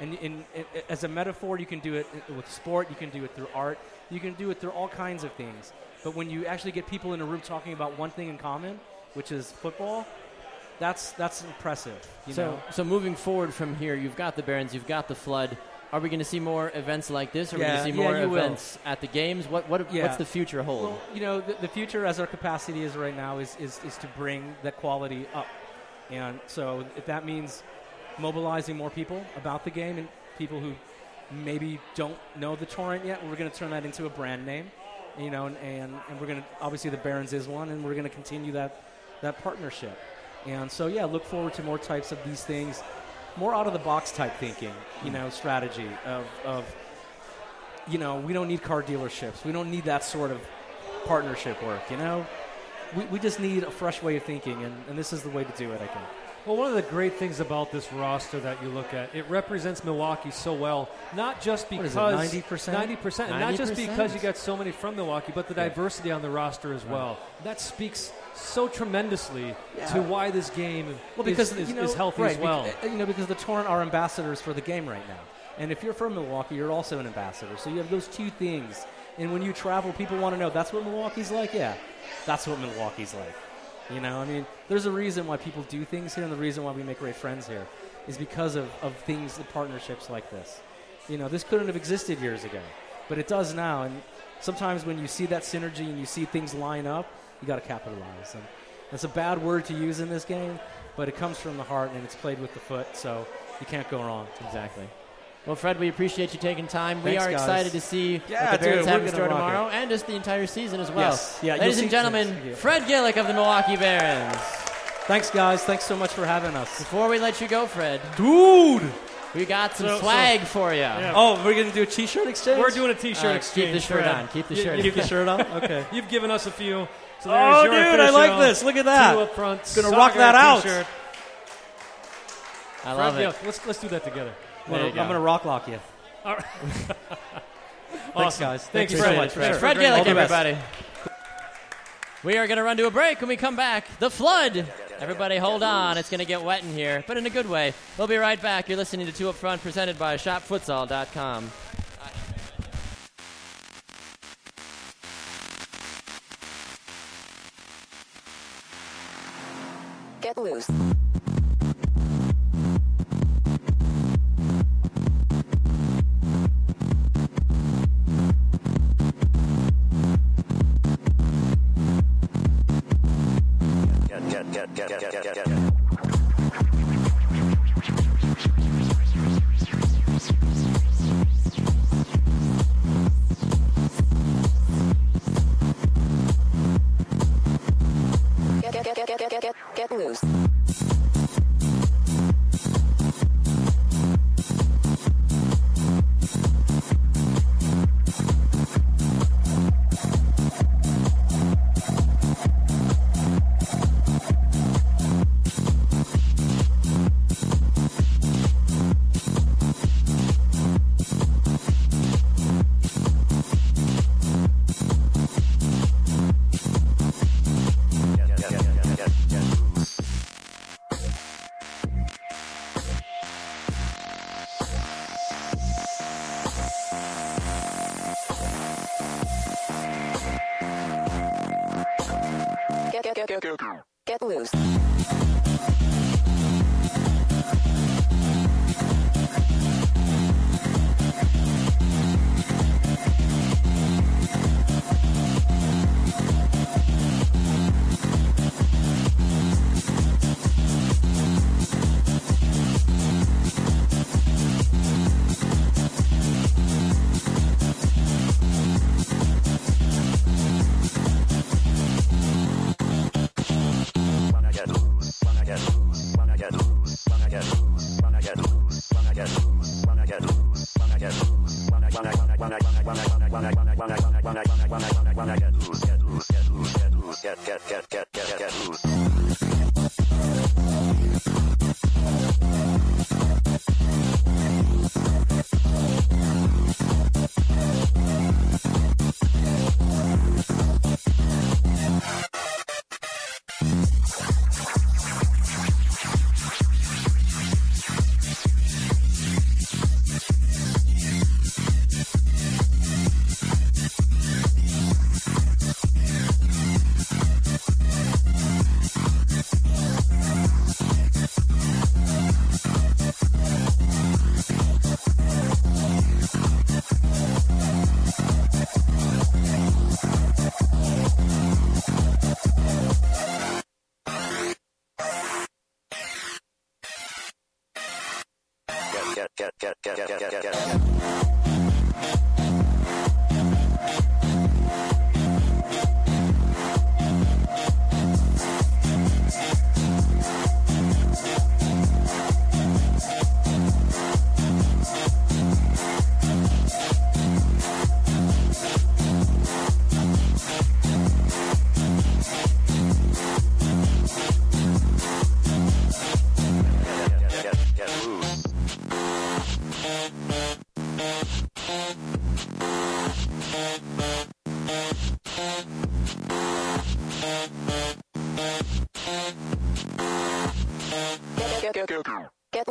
And and as a metaphor, you can do it with sport, you can do it through art, you can do it through all kinds of things. But when you actually get people in a room talking about one thing in common, which is football, that's that's impressive. You so, know? so moving forward from here, you've got the Barons, you've got the Flood. Are we going to see more events like this? Are we going to see yeah, more will. events at the games? What, what, Yeah. what's the future hold? Well, you know, the, the future as our capacity is right now is, is, is to bring that quality up. And so if that means mobilizing more people about the game and people who maybe don't know the torrent yet, we're going to turn that into a brand name. You know, and, and, and we're going to, obviously the Barons is one, and we're going to continue that, that partnership. And so, yeah, look forward to more types of these things, more out of the box type thinking, you know, strategy of, of you know, we don't need car dealerships. We don't need that sort of partnership work, you know? We, we just need a fresh way of thinking, and, and this is the way to do it, I think. Well, one of the great things about this roster that you look at, it represents Milwaukee so well. Not just because it, 90%? ninety percent, and not just because you got so many from Milwaukee, but the diversity on the roster as well. That speaks so tremendously to why this game Well, is- because is, you know, is healthy right, as well. beca- uh, you know, because the Torrent are ambassadors for the game right now, and if you're from Milwaukee, you're also an ambassador. So you have those two things. And when you travel, people want to know that's what Milwaukee's like. Yeah, that's what Milwaukee's like. You know, I mean, there's a reason why people do things here, and the reason why we make great friends here is because of, of things, the partnerships like this. You know, this couldn't have existed years ago, but it does now. And sometimes when you see that synergy and you see things line up, you got to capitalize. And that's a bad word to use in this game, but it comes from the heart and it's played with the foot, so you can't go wrong. Exactly. Well, Fred, we appreciate you taking time. we are guys. excited to see Yeah, what the Barons dude, have we're in store gonna rock tomorrow and just the entire season as well. Yes. Yeah, Ladies and gentlemen, Fred Gillick of the Milwaukee Barons. Thanks, guys. Thanks so much for having us. Before we let you go, Fred, Dude! we got some So- so- swag for you. Yeah. Oh, we're going to do a t shirt exchange? We're doing a T-shirt Uh, keep exchange. the shirt Fred. on. Keep the You- shirt you- on. Keep the shirt on? Okay. You've given us a few. So Oh, your dude, I like this. Look at that. Two up front. Gonna rock that out. T-shirt. I love Fred, it. yeah, let's let's do that together. I'm gonna- go. Going to rock lock you. All right. Thanks, Awesome. guys. Thank Thank you you so so much, much. Fred. Fred All Gillick, the best. everybody. We are going to run to a break. When we come back, the flood. Everybody, hold on. It's going to get wet in here, but in a good way. We'll be right back. You're listening to Two Up Front, presented by ShopFutsal.com. Get loose. Get, get, get, get, get, Get loose.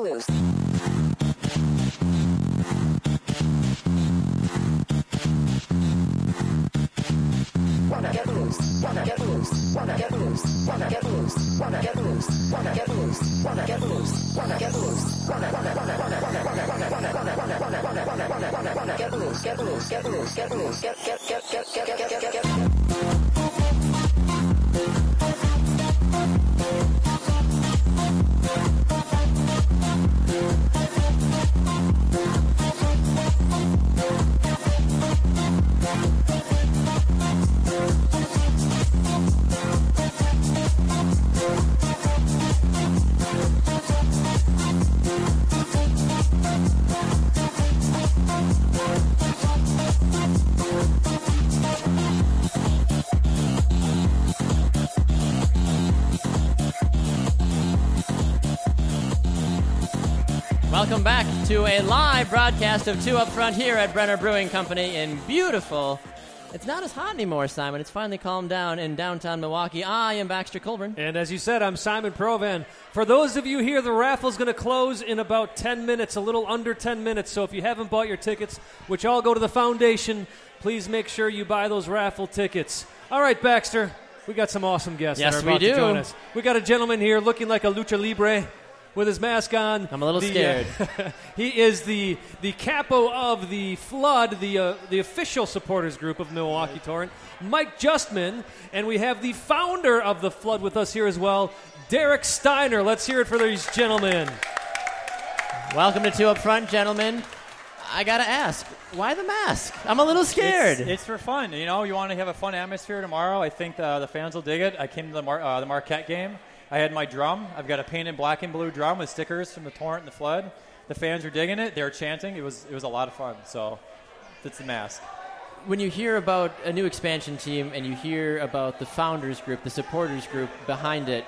Loose. Wanna get loose, wanna get loose, wanna get loose, wanna get loose, wanna get loose, wanna get loose, wanna get loose, wanna get loose, wanna wanna wanna wanna wanna wanna wanna wanna wanna wanna wanna wanna wanna wanna wanna wanna get loose, get loose, get loose, get loose, get get get get get get get get get. To a live broadcast of Two Up Front here at Brenner Brewing Company in beautiful. It's not as hot anymore, Simon. It's finally calmed down in downtown Milwaukee. I am Baxter Colburn. And as you said, I'm Simon Provan. For those of you here, the raffle's going to close in about 10 minutes, a little under 10 minutes. So if you haven't bought your tickets, which all go to the foundation, please make sure you buy those raffle tickets. All right, Baxter, we got some awesome guests Yes, that are we about to do. join us. We got a gentleman here looking like a lucha libre with his mask on. I'm a little The, scared. uh, he is the the capo of the Flood, the uh, the official supporters group of Milwaukee Torrent, Mike Justman, and we have the founder of the Flood with us here as well, Derek Steiner. Let's hear it for these gentlemen. Welcome to Two Up Front, gentlemen. I gotta ask, why the mask? I'm a little scared. It's, it's for fun. You know, you want to have a fun atmosphere tomorrow. I think the, the fans will dig it. I came to the, Mar- uh, the Marquette game. I had my drum. I've got a painted black and blue drum with stickers from the torrent and the flood. The fans were digging it. They were chanting. It was it was a lot of fun. So, that's the mask. when you hear about a new expansion team and you hear about the founders group, the supporters group behind it,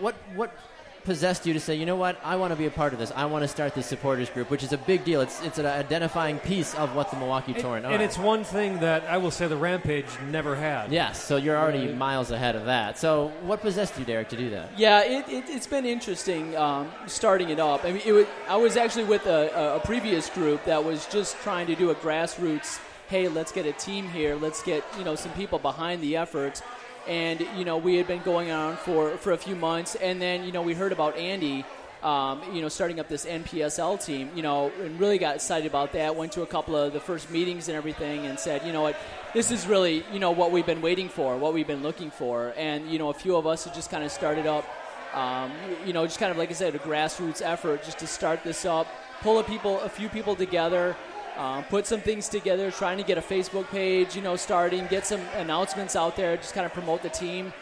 what what possessed you to say, you know what, I want to be a part of this. I want to start this supporters group, which is a big deal. It's it's an identifying piece of what the Milwaukee Torrent are. And it's one thing that I will say the Rampage never had. yes, so you're already Right. miles ahead of that. So what possessed you, Derek, to do that? Yeah, it, it, it's been interesting um, starting it up. I mean, it was, I was actually with a, a, a previous group that was just trying to do a grassroots. Hey, let's get a team here. Let's get you know some people behind the effort. And you know, we had been going on for, for a few months, and then you know we heard about Andy. Um, you know, starting up this NPSL team, you know, and really got excited about that. Went to a couple of the first meetings and everything, and said, you know what, this is really, you know, what we've been waiting for, what we've been looking for. And you know, a few of us have just kind of started up um, you know, just kind of like I said, a grassroots effort just to start this up, pull a people, a few people together, um, put some things together, trying to get a Facebook page, you know, starting, get some announcements out there, just kind of promote the team.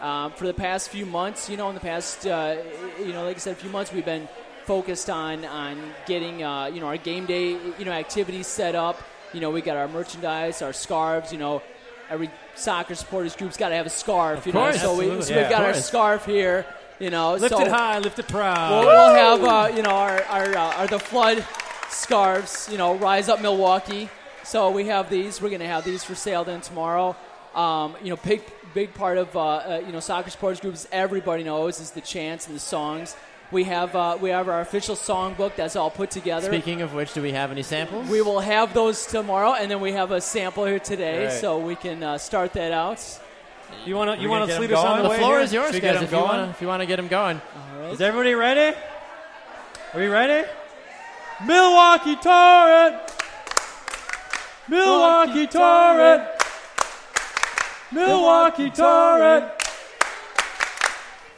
Um, for the past few months, you know, in the past, uh, you know, like I said, a few months, we've been focused on on getting, uh, you know, our game day, you know, activities set up. You know, we got our merchandise, our scarves, you know. Every soccer supporters group's got to have a scarf, Of you course. know. So, we, so Yeah, we've got our scarf here, you know. Lift so it high, lift it proud. We'll, we'll have, uh, you know, our, our, uh, our the flood scarves, you know, Rise Up Milwaukee. So we have these. We're going to have these for sale then tomorrow. Um, you know, big big part of uh, uh, you know soccer sports groups. Everybody knows is the chants and the songs. We have uh, we have our official songbook that's all put together. Speaking of which, do we have any samples? We will have those tomorrow, and then we have a sample here today, Right. so we can uh, start that out. You want to you wanna lead us on the The way floor here? is yours, Should guys. If you want to, if you want to get them going. Is everybody ready? Are you ready? Milwaukee Torrent! Milwaukee Torrent! Milwaukee Torrent!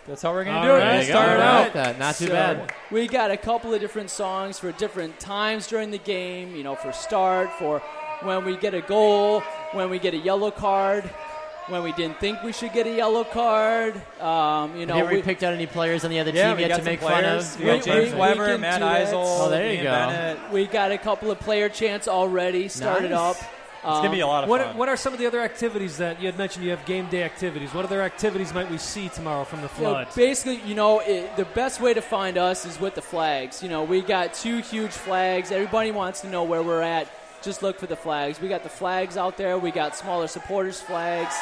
That's how we're going to do All it. right. Let's start it out. that. Not too So, bad. We got a couple of different songs for different times during the game. You know, for start, for when we get a goal, when we get a yellow card, when we didn't think we should get a yellow card. Um, you know, have you we, picked out any players on the other Yeah, team we yet to make players. fun of? We James we Weber, can Matt do. Eisel, Oh, there you Ian go. Bennett. we got a couple of player chants already started Nice. up. It's going to be a lot of What, fun. what are some of the other activities that you had mentioned? You have game day activities. What other activities might we see tomorrow from the You know, flood? basically, you know, it, the best way to find us is with the flags. You know, we got two huge flags. Everybody wants to know where we're at. Just look for the flags. We got the flags out there. We got smaller supporters flags.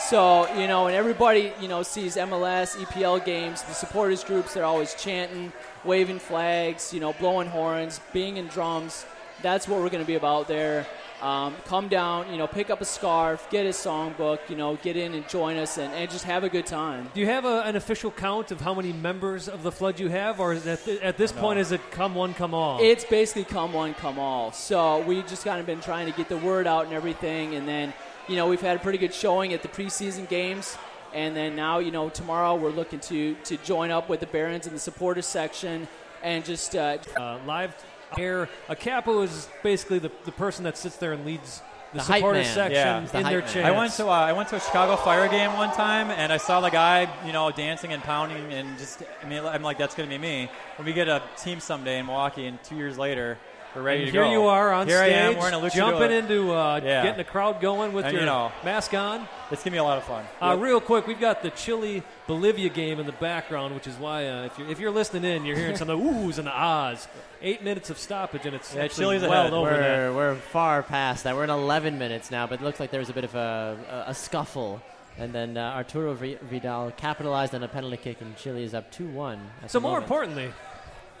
So, you know, and everybody, you know, sees MLS, EPL games, the supporters groups, they're always chanting, waving flags, you know, blowing horns, banging drums. That's what we're going to be about there. Um, come down, you know, pick up a scarf, get a songbook, you know, get in and join us and, and just have a good time. Do you have a, an official count of how many members of the flood you have, or is that at this point is it come one, come all? It's basically come one, come all. So we just kind of been trying to get the word out and everything, and then you know we've had a pretty good showing at the preseason games, and then now you know tomorrow we're looking to to join up with the Barons in the supporters section and just uh, uh, live air. A capo is basically the, the person that sits there and leads the, The supporter man. section Yeah. The in their man. chants. I went to uh, I went to a Chicago Fire game one time, and I saw the guy, you know, dancing and pounding, and just I mean, I'm like, that's gonna be me. When we get a team someday in Milwaukee, and two years later, we're ready And to here go. you are on here stage, I am wearing a luchador. jumping into uh, Yeah. getting the crowd going with And, your you know, mask on. It's gonna be a lot of fun. Uh, Real quick, we've got the Chile Bolivia game in the background, which is why uh, if you're if you're listening in, you're hearing some of the oohs and the ahs. Eight minutes of stoppage, and it's Yeah, actually Chile's well ahead. over that. We're, we're far past that. We're in 11 minutes now, but it looks like there was a bit of a, a, a scuffle. And then uh, Arturo Vidal capitalized on a penalty kick, and Chile is up 2 1. So more importantly,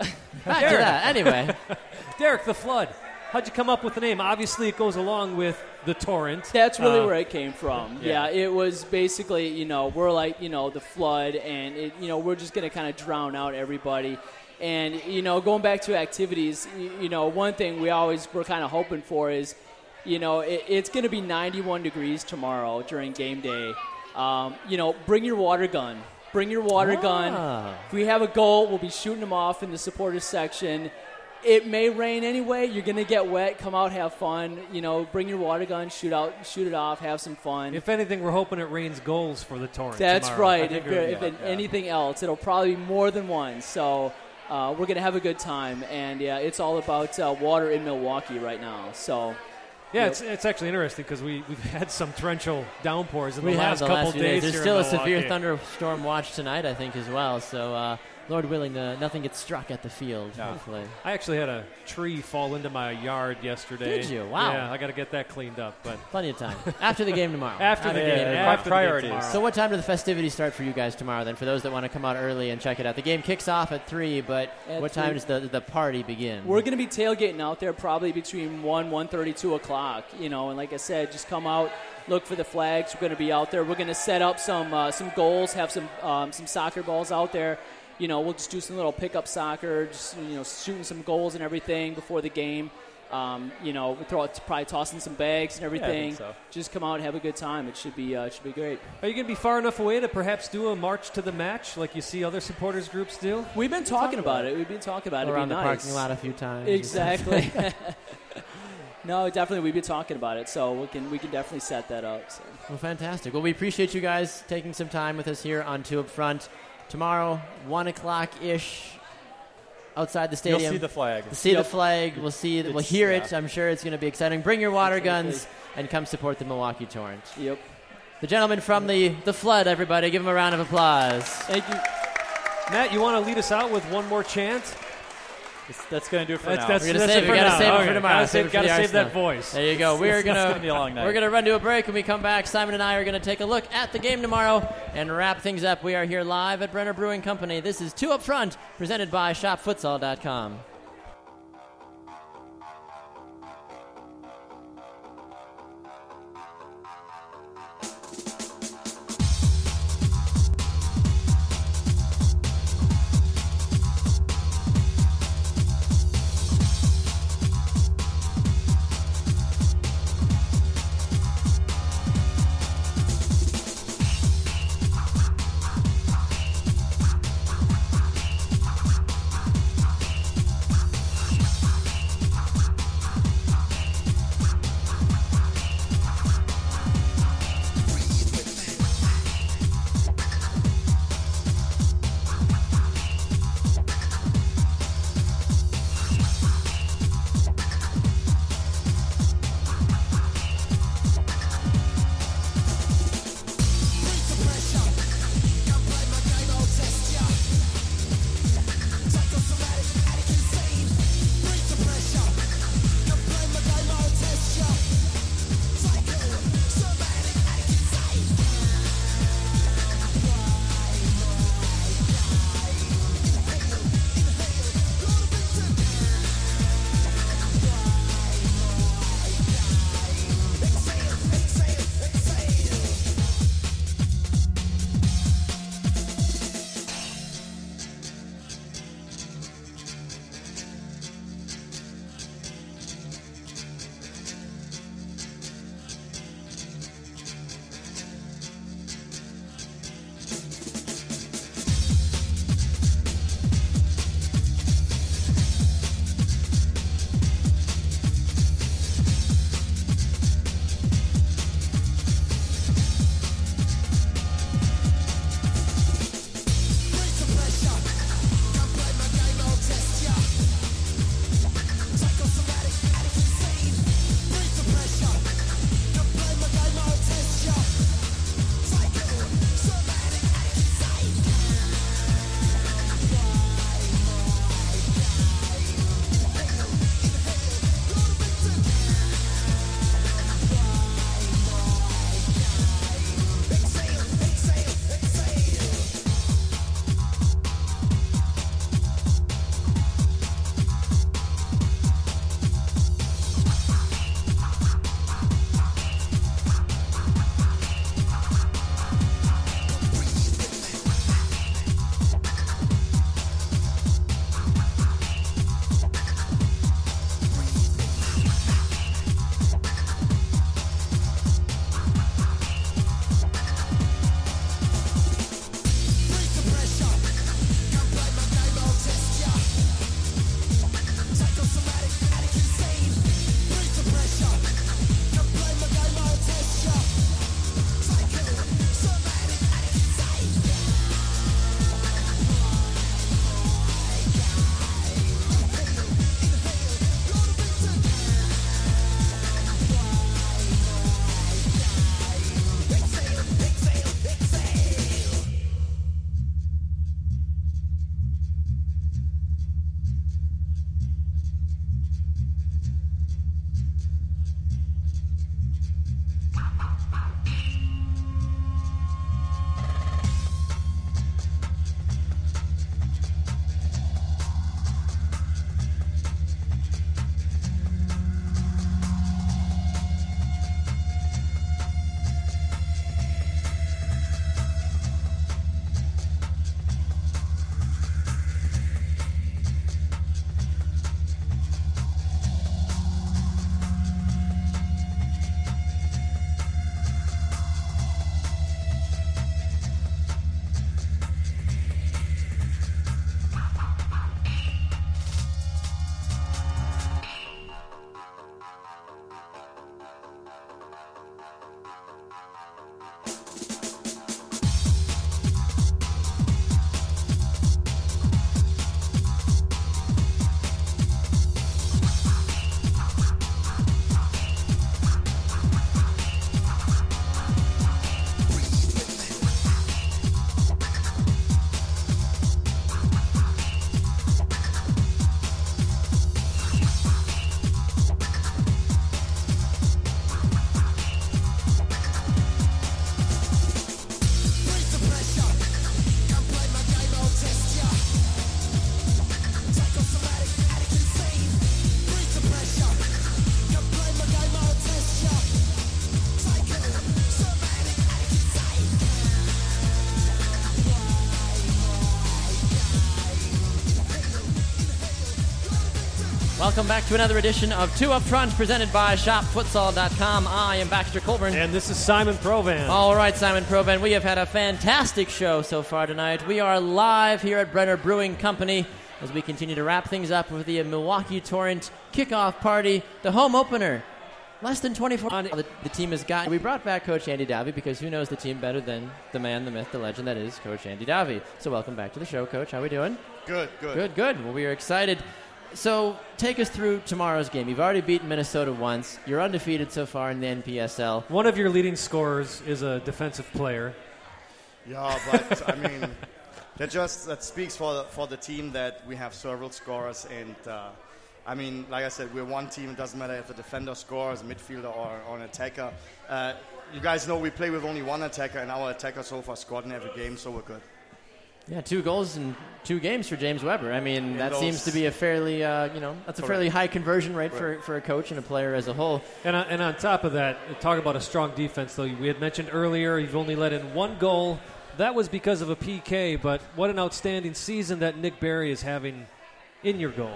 Back to that. Anyway, Derek the Flood. How'd you come up with the name? Obviously, it goes along with the torrent. That's really Uh, where it came from. yeah. Yeah. it was basically, you know, we're like, you know, the flood, and it, you know, we're just going to kind of drown out everybody. And you know, going back to activities, you, you know, one thing we always were kind of hoping for is, you know, it, it's going to be 91 degrees tomorrow during game day. Um, you know, bring your water gun. Bring your water Ah. gun. If we have a goal, we'll be shooting them off in the supporters section. It may rain anyway. You're gonna get wet. Come out, have fun. You know, bring your water gun, shoot out, shoot it off, have some fun. If anything, we're hoping it rains goals for the Torrent. That's tomorrow. right. If, if it- anything else, it'll probably be more than one. So uh, we're gonna have a good time, and yeah, it's all about uh, water in Milwaukee right now. So Yeah, it's, it's actually interesting because we, we've had some torrential downpours in we the last the couple last days. There's here still a severe thunderstorm watch tonight, I think, as well. So, uh, Lord willing, uh, nothing gets struck at the field. Hopefully. I actually had a tree fall into my yard yesterday. Did you? Wow. Yeah, I got to get that cleaned up. But Plenty of time. After the game tomorrow. After the Yeah, game, yeah, yeah. after the game. So, what time do the festivities start for you guys tomorrow? Then, for those that want to come out early and check it out, the game kicks off at three. But At what time three. does the the party begin? We're going to be tailgating out there probably between 1, 1.30, 2 o'clock. You know, and like I said, just come out, look for the flags. We're going to be out there. We're going to set up some uh, some goals, have some um, some soccer balls out there. You know, we'll just do some little pickup soccer, just, you know, shooting some goals and everything before the game. Um, you know, we throw probably tossing some bags and Yeah, I think everything. so. Just come out and have a good time. It should be uh, it should be great. Are you going to be far enough away to perhaps do a march to the match like you see other supporters groups do? We've been talking about it. We've been talking about it. It'd Around be the nice. parking lot a few times. Exactly. no, definitely, we've been talking about it, so we can we can definitely set that up. So. Well, fantastic. Well, we appreciate you guys taking some time with us here on Two Up Front. Tomorrow, 1 o'clock ish, outside the stadium. You'll see the flag. We'll see Yep. the flag. We'll see. We'll hear yeah. it. I'm sure it's going to be exciting. Bring your water Exactly. guns and come support the Milwaukee Torrent. Yep. The gentleman from the the flood. Everybody, give him a round of applause. Thank you. Matt, you want to lead us out with one more chant? That's going to do it for That's- now. that's- We're gonna save it it. for gotta now. save it Okay. for tomorrow. Gotta Save it save- for gotta the save that voice. There you go. We're It's- it's gonna gonna be a long night. we're gonna run to a break. When we come back, Simon and I are gonna take a look at the game tomorrow and wrap things up. We are here live at Brenner Brewing Company. This is Two Up Front, presented by ShopFutsal.com. Welcome back to another edition of Two Up Front, presented by ShopFutsal.com. I am Baxter Colburn. And this is Simon Provan. All right, Simon Provan, we have had a fantastic show so far tonight. We are live here at Brenner Brewing Company as we continue to wrap things up with the Milwaukee Torrent kickoff party, the home opener. Less than 24 on the, the team has got. We brought back Coach Andy Davi because who knows the team better than the man, the myth, the legend that is Coach Andy Davi. So welcome back to the show, Coach. How are we doing? Good, good. Good, good. Well, we are excited. So take us through tomorrow's game. You've already beaten Minnesota once. You're undefeated so far in the NPSL. One of your leading scorers is a defensive player. Yeah, but I mean, that just that speaks for the, for the team that we have several scorers, and uh, I mean, like I said, we're one team. It doesn't matter if a defender scores, a midfielder, or, or an attacker. Uh, you guys know we play with only one attacker, and our attacker so far scored in every game, so we're good. Yeah, two goals in two games for James Weber. I mean, In that those- seems to be a fairly, uh, you know, that's a Correct. fairly high conversion rate for, for a coach and a player as a whole. And, on- and on top of that, talk about a strong defense, though. We had mentioned earlier you've only let in one goal. That was because of a PK, but what an outstanding season that Nick Barry is having in your goal.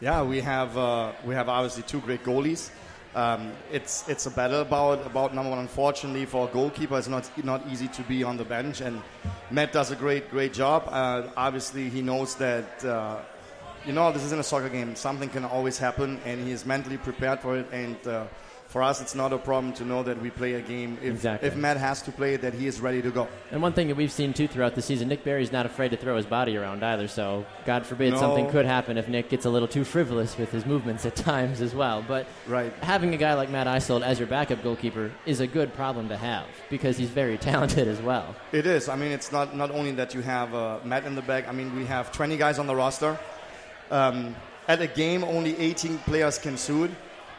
Yeah, we have uh, we have obviously two great goalies. Um, it's it's a battle about about number one. Unfortunately, for a goalkeeper, it's not not easy to be on the bench, and Matt does a great great job. Uh, obviously, he knows that uh, you know this isn't a soccer game. Something can always happen, and he is mentally prepared for it. And uh, for us, it's not a problem to know that we play a game. If, Exactly. if Matt has to play it, that he is ready to go. And one thing that we've seen too throughout the season, Nick Barry's not afraid to throw his body around either. So God forbid No. something could happen if Nick gets a little too frivolous with his movements at times as well. But right. having a guy like Matt Eisel as your backup goalkeeper is a good problem to have because he's very talented as well. It is. I mean, it's not, not only that you have uh, Matt in the back. I mean, we have 20 guys on the roster. Um, at a game, only 18 players can suit,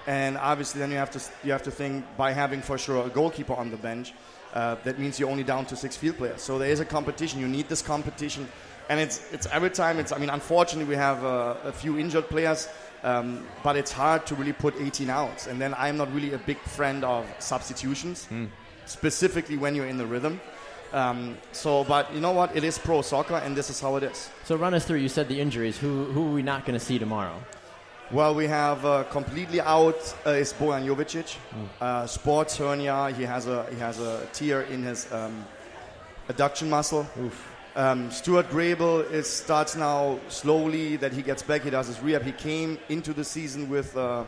and obviously, then you have to you have to think by having for sure a goalkeeper on the bench. Uh, that means you're only down to six field players. So there is a competition. You need this competition, and it's it's every time. It's I mean, unfortunately, we have uh, a few injured players. Um, but it's hard to really put 18 outs, and then I'm not really a big friend of substitutions, specifically when you're in the rhythm. Um, so, but you know what? It is pro soccer, and this is how it is. So run us through. You said the injuries. Who who are we not going to see tomorrow? Well, we have uh, completely out uh, is Bojan Jovicic, uh, sports hernia. He has a he has a tear in his um, adduction muscle. Um, Stuart Grable is starts now slowly that he gets back. He does his rehab. He came into the season with uh,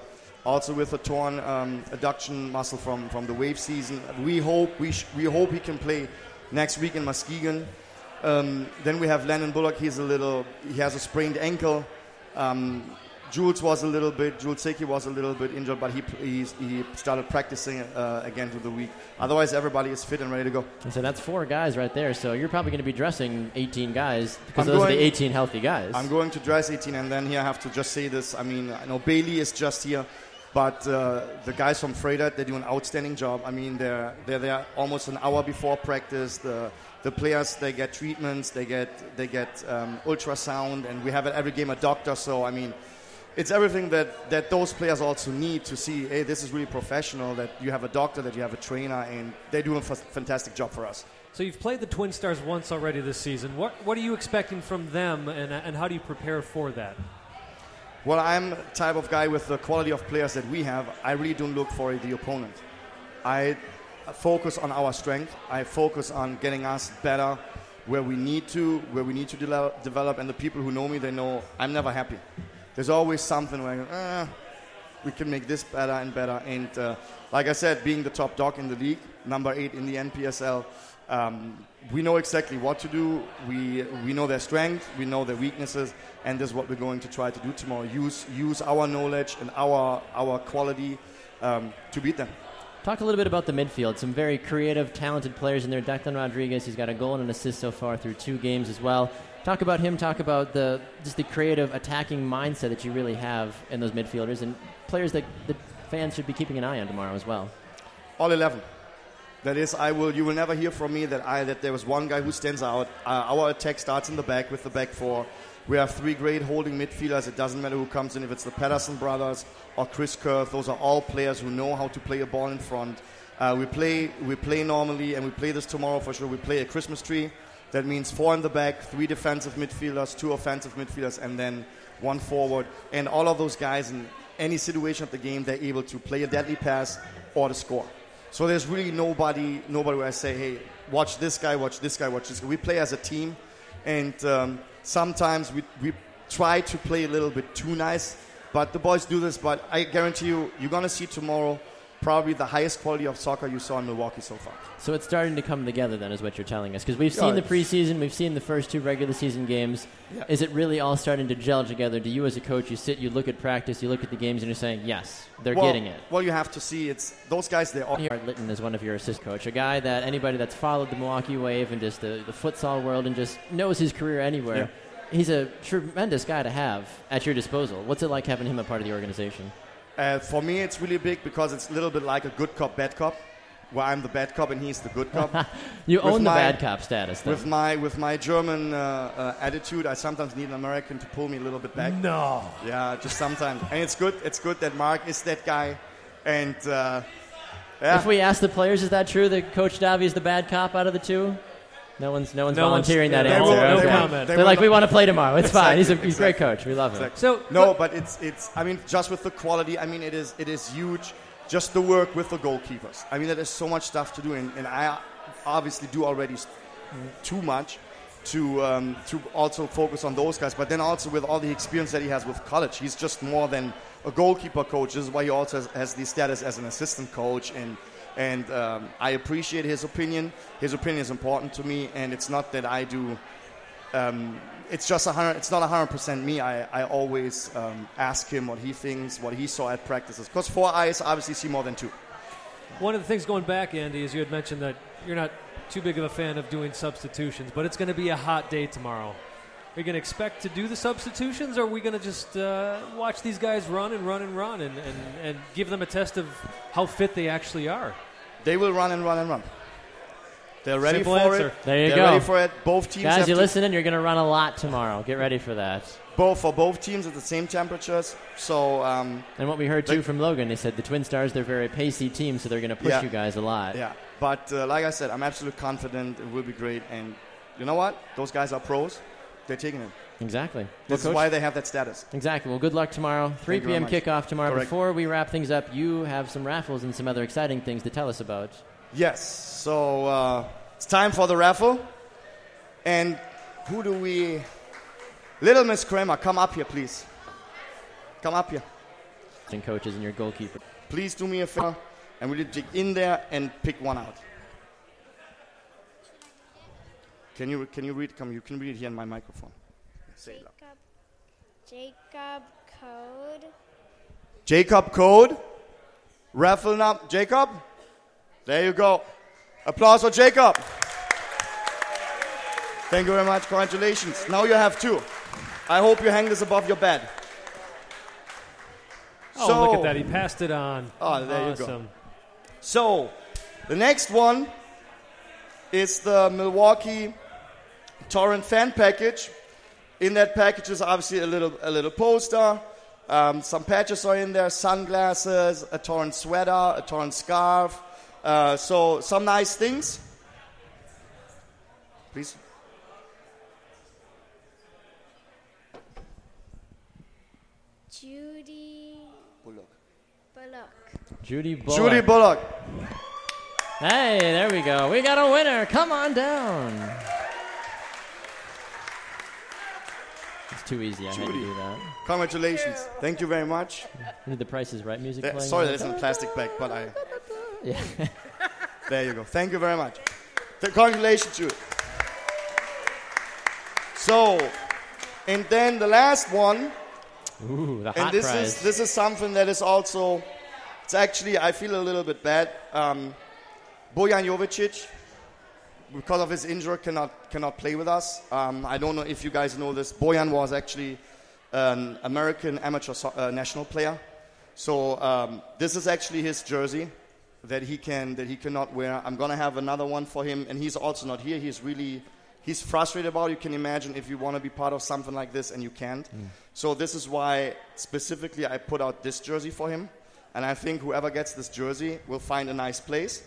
also with a torn um, adduction muscle from, from the wave season. We hope we sh- we hope he can play next week in Muskegon. Um, then we have Landon Bullock. He's a little he has a sprained ankle. Um, Jules was a little bit, Jules Seki was a little bit injured, but he, he, he started practicing uh, again through the week. Otherwise, everybody is fit and ready to go. And so that's four guys right there. So you're probably going to be dressing 18 guys because I'm those are the 18 healthy guys. I'm going to dress 18, and then here I have to just say this. I mean, I know Bailey is just here, but uh, the guys from Froedtert, they do an outstanding job. I mean, they're, they're there almost an hour before practice. The, the players, they get treatments, they get, they get um, ultrasound, and we have at every game a doctor. So, I mean, it's everything that, that those players also need to see, hey, this is really professional, that you have a doctor, that you have a trainer, and they do a f- fantastic job for us. So you've played the Twin Stars once already this season. What what are you expecting from them, and and how do you prepare for that? Well, I'm the type of guy with the quality of players that we have. I really don't look for the opponent. I focus on our strength. I focus on getting us better where we need to, where we need to de- develop. And the people who know me, they know I'm never happy. There's always something where eh, we can make this better and better. And uh, like I said, being the top dog in the league, number eight in the NPSL, um, we know exactly what to do. We, we know their strength, we know their weaknesses, and this is what we're going to try to do tomorrow. Use, use our knowledge and our, our quality um, to beat them. Talk a little bit about the midfield. Some very creative, talented players in there. Declan Rodriguez, he's got a goal and an assist so far through two games as well. Talk about him. Talk about the just the creative attacking mindset that you really have in those midfielders and players that the fans should be keeping an eye on tomorrow as well. All 11. That is, I will. You will never hear from me that I that there was one guy who stands out. Uh, our attack starts in the back with the back four. We have three great holding midfielders. It doesn't matter who comes in, if it's the Patterson brothers or Chris Kurth. Those are all players who know how to play a ball in front. Uh, we play we play normally, and we play this tomorrow for sure. We play a Christmas tree That means four in the back, three defensive midfielders, two offensive midfielders, and then one forward. And all of those guys in any situation of the game, they're able to play a deadly pass or to score. So there's really nobody, nobody where I say, hey, watch this guy, watch this guy, watch this guy. We play as a team, and um, sometimes we, we try to play a little bit too nice, but the boys do this. But I guarantee you, you're gonna see tomorrow probably the highest quality of soccer you saw in Milwaukee so far. So it's starting to come together, then, is what you're telling us. Because we've Yeah, seen the preseason, we've seen the first two regular season games. Yeah. Is it really all starting to gel together? Do you, as a coach, you sit, you look at practice, you look at the games, and you're saying, yes, they're well, getting it? Well, you have to see it's those guys. They're all Art Litton is one of your assist coach, a guy that anybody that's followed the Milwaukee Wave and just the, the futsal world and just knows his career anywhere. He's a tremendous guy to have at your disposal. What's it like having him a part of the organization? Uh, for me, it's really big because it's a little bit like a good cop, bad cop, where I'm the bad cop and he's the good cop. You With own the bad cop status, then. With my with my German uh, uh, attitude, I sometimes need an American to pull me a little bit back. No. Yeah, just sometimes, and it's good. It's good that Mark is that guy, and uh, yeah. If we ask the players, is that true that Coach Davi is the bad cop out of the two? No one's no one's No one's- volunteering that answer. they won't- no okay. comment. They're like, won't- we want to play tomorrow. It's fine. He's a Exactly, he's a great coach. We love him. exactly. So- no, but it's it's. I mean, just with the quality. I mean, it is it is huge. Just the work with the goalkeepers. I mean, there is so much stuff to do, and, and I obviously do already too much to um, to also focus on those guys. But then also with all the experience that he has with college, he's just more than a goalkeeper coach. This is why he also has, has the status as an assistant coach and. And um, I appreciate his opinion. His opinion is important to me, and it's not that I do um, it's just a hundred. It's not a hundred percent me. I, I always um, ask him what he thinks, what he saw at practices. Because four eyes obviously see more than two. One of the things going back, Andy, is you had mentioned that you're not too big of a fan of doing substitutions, but it's going to be a hot day tomorrow. Are you going to expect to do the substitutions, or are we going to just uh, watch these guys run and run and run and, and, and give them a test of how fit they actually are? They will run and run and run. They're ready Simple for answer. it. There you They're go. ready for it. Both teams Guys, you're listening? You're going to run a lot tomorrow. Get ready for that. both for both teams at the same temperatures. So um, And what we heard too from Logan, they said the Twin Stars they're very pacey team, so they're going to push Yeah. you guys a lot. yeah, but uh, like I said, I'm absolutely confident it will be great. And you know what? Those guys are pros. They're taking it. Exactly. Well, This is Coach- why they have that status. Exactly. Well, good luck tomorrow. 3 Thank p.m. kickoff tomorrow. Correct. Before we wrap things up, you have some raffles and some other exciting things to tell us about. Yes. So uh, it's time for the raffle. And who do we? Little Miss Kramer, come up here, please. Come up here. And coaches and your goalkeeper. Please do me a favor and really dig in there and pick one out. Can you can you read? Come, you can read it here in my microphone. Say. Jacob, Jacob code. Jacob Code. Raffle number. Jacob. There you go. Applause for Jacob. Thank you very much. Congratulations. Now you have two. I hope you hang this above your bed. Oh, So- look at that. He passed it on. Oh, there you go. So, the next one is the Milwaukee Torrent fan package. In that package is obviously a little a little poster. Um, some patches are in there, sunglasses, a Torrent sweater, a Torrent scarf. Uh, so some nice things. Please. Judy Bullock. Bullock. Judy Bullock. Judy Bullock. Hey, there we go. We got a winner. Come on down. Too easy. I had to do that. Congratulations. Thank you very much. Need the Price is Right music Uh, playing. sorry, that isn't a plastic bag, but I. Yeah. There you go. Thank you very much. Th- Congratulations, Jude. So, and then the last one, Ooh, the hot and this prize. is this is something that is also, it's actually I feel a little bit bad. Um, Bojan Jovicic, because of his injury, cannot cannot play with us. Um, I don't know if you guys know this. Bojan was actually an American amateur so- uh, national player. So um, this is actually his jersey that he can that he cannot wear. I'm gonna have another one for him, and he's also not here. He's really he's frustrated about. it. You can imagine if you want to be part of something like this and you can't. So this is why specifically I put out this jersey for him, and I think whoever gets this jersey will find a nice place.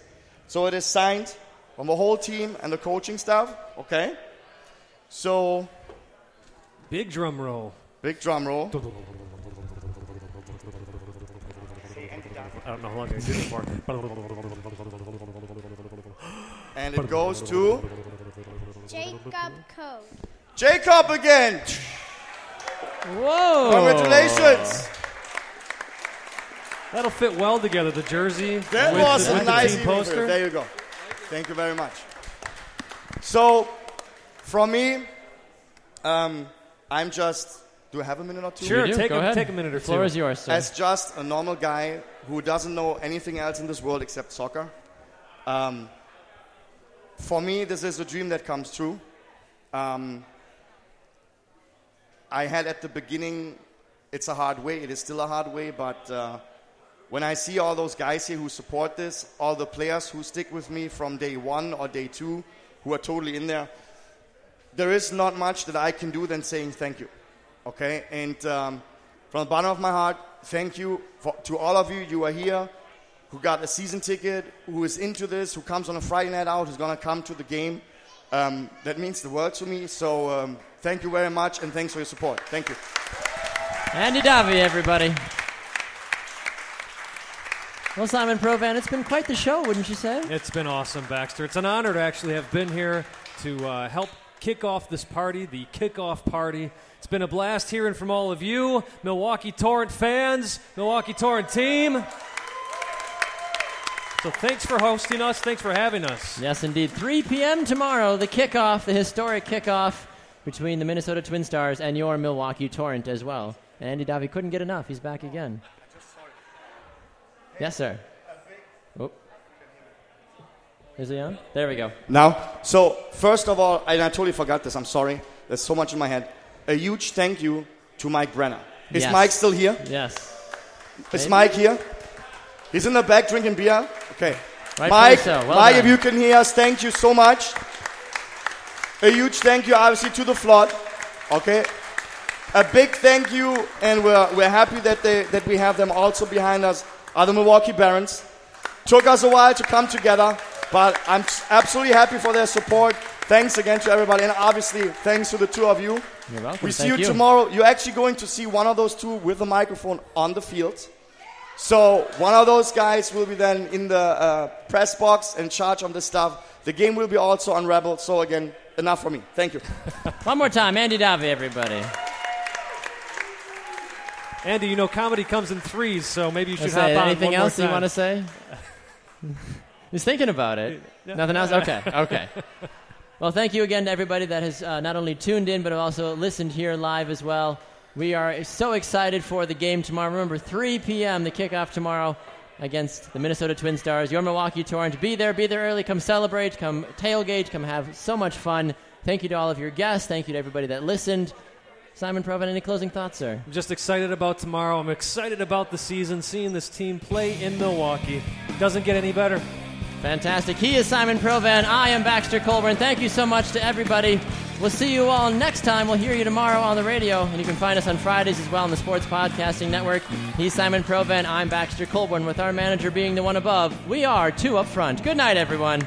So it is signed from the whole team and the coaching staff. Okay, So, Big drum roll. big drum roll. I don't know how long I did it for. And it goes to Jacob Code. Jacob again. Whoa! Congratulations. That'll fit well together. The jersey That with, was the, a with nice team poster. There you go. Thank you very much. So, from me, um, I'm just. Do I have a minute or two? Sure, take Go a, ahead. take a minute or The floor two. is yours, sir. As just a normal guy who doesn't know anything else in this world except soccer, um, for me, this is a dream that comes true. Um, I had at the beginning, it's a hard way, it is still a hard way, but uh, when I see all those guys here who support this, all the players who stick with me from day one or day two, who are totally in there, there is not much that I can do than saying thank you. Okay? And um, from the bottom of my heart, thank you for, to all of you. You are here who got a season ticket, who is into this, who comes on a Friday night out, who's going to come to the game. Um, that means the world to me. So um, thank you very much and thanks for your support. Thank you. Andy Davi, everybody. Well, Simon Provan, it's been quite the show, wouldn't you say? It's been awesome, Baxter. It's an honor to actually have been here to uh, help kick off this party, the kickoff party. It's been a blast hearing from all of you, Milwaukee Torrent fans, Milwaukee Torrent team. So thanks for hosting us. Thanks for having us. Yes, indeed. 3 p.m. tomorrow, the kickoff, the historic kickoff between the Minnesota Twin Stars and your Milwaukee Torrent as well. And Andy Davi couldn't get enough. He's back again. Yes, sir. Oh. Is he on? There we go. Now, so first of all, and I totally forgot this, I'm sorry. There's so much in my head. A huge thank you to Mike Brenner. Is Yes. Mike still here? Yes. Is Maybe. Mike here? He's in the back drinking beer? Okay. Rightfully Mike. Well Mike, done. if you can hear us, thank you so much. A huge thank you, obviously, to the flood. Okay. A big thank you, and we're, we're happy that, they, that we have them also behind us, are the Milwaukee Barons. Took us a while to come together, but I'm absolutely happy for their support. Thanks again to everybody, and obviously, thanks to the two of you. You're welcome. We see Thank you, you. tomorrow. You're actually going to see one of those two with a microphone on the field. So one of those guys will be then in the uh, press box and charge on this stuff. The game will be also unraveled. So again, enough for me. Thank you. One more time, Andy Davi, everybody. Andy, you know comedy comes in threes, so maybe you should Let's hop say, on anything else you want to say? He's thinking about it. Yeah. Nothing else? Okay, okay. Well, thank you again to everybody that has uh, not only tuned in, but also listened here live as well. We are so excited for the game tomorrow. Remember, 3 p.m., the kickoff tomorrow against the Minnesota TwinStars. Your Milwaukee Torrent. Be there, be there early. Come celebrate, come tailgate, come have so much fun. Thank you to all of your guests. Thank you to everybody that listened. Simon Provan, any closing thoughts, sir? I'm just excited about tomorrow. I'm excited about the season, seeing this team play in Milwaukee. Doesn't get any better. Fantastic. He is Simon Provan. I am Baxter Colburn. Thank you so much to everybody. We'll see you all next time. We'll hear you tomorrow on the radio, and you can find us on Fridays as well on the Sports Podcasting Network. He's Simon Provan. I'm Baxter Colburn, with our manager being the one above. We are two up front. Good night, everyone.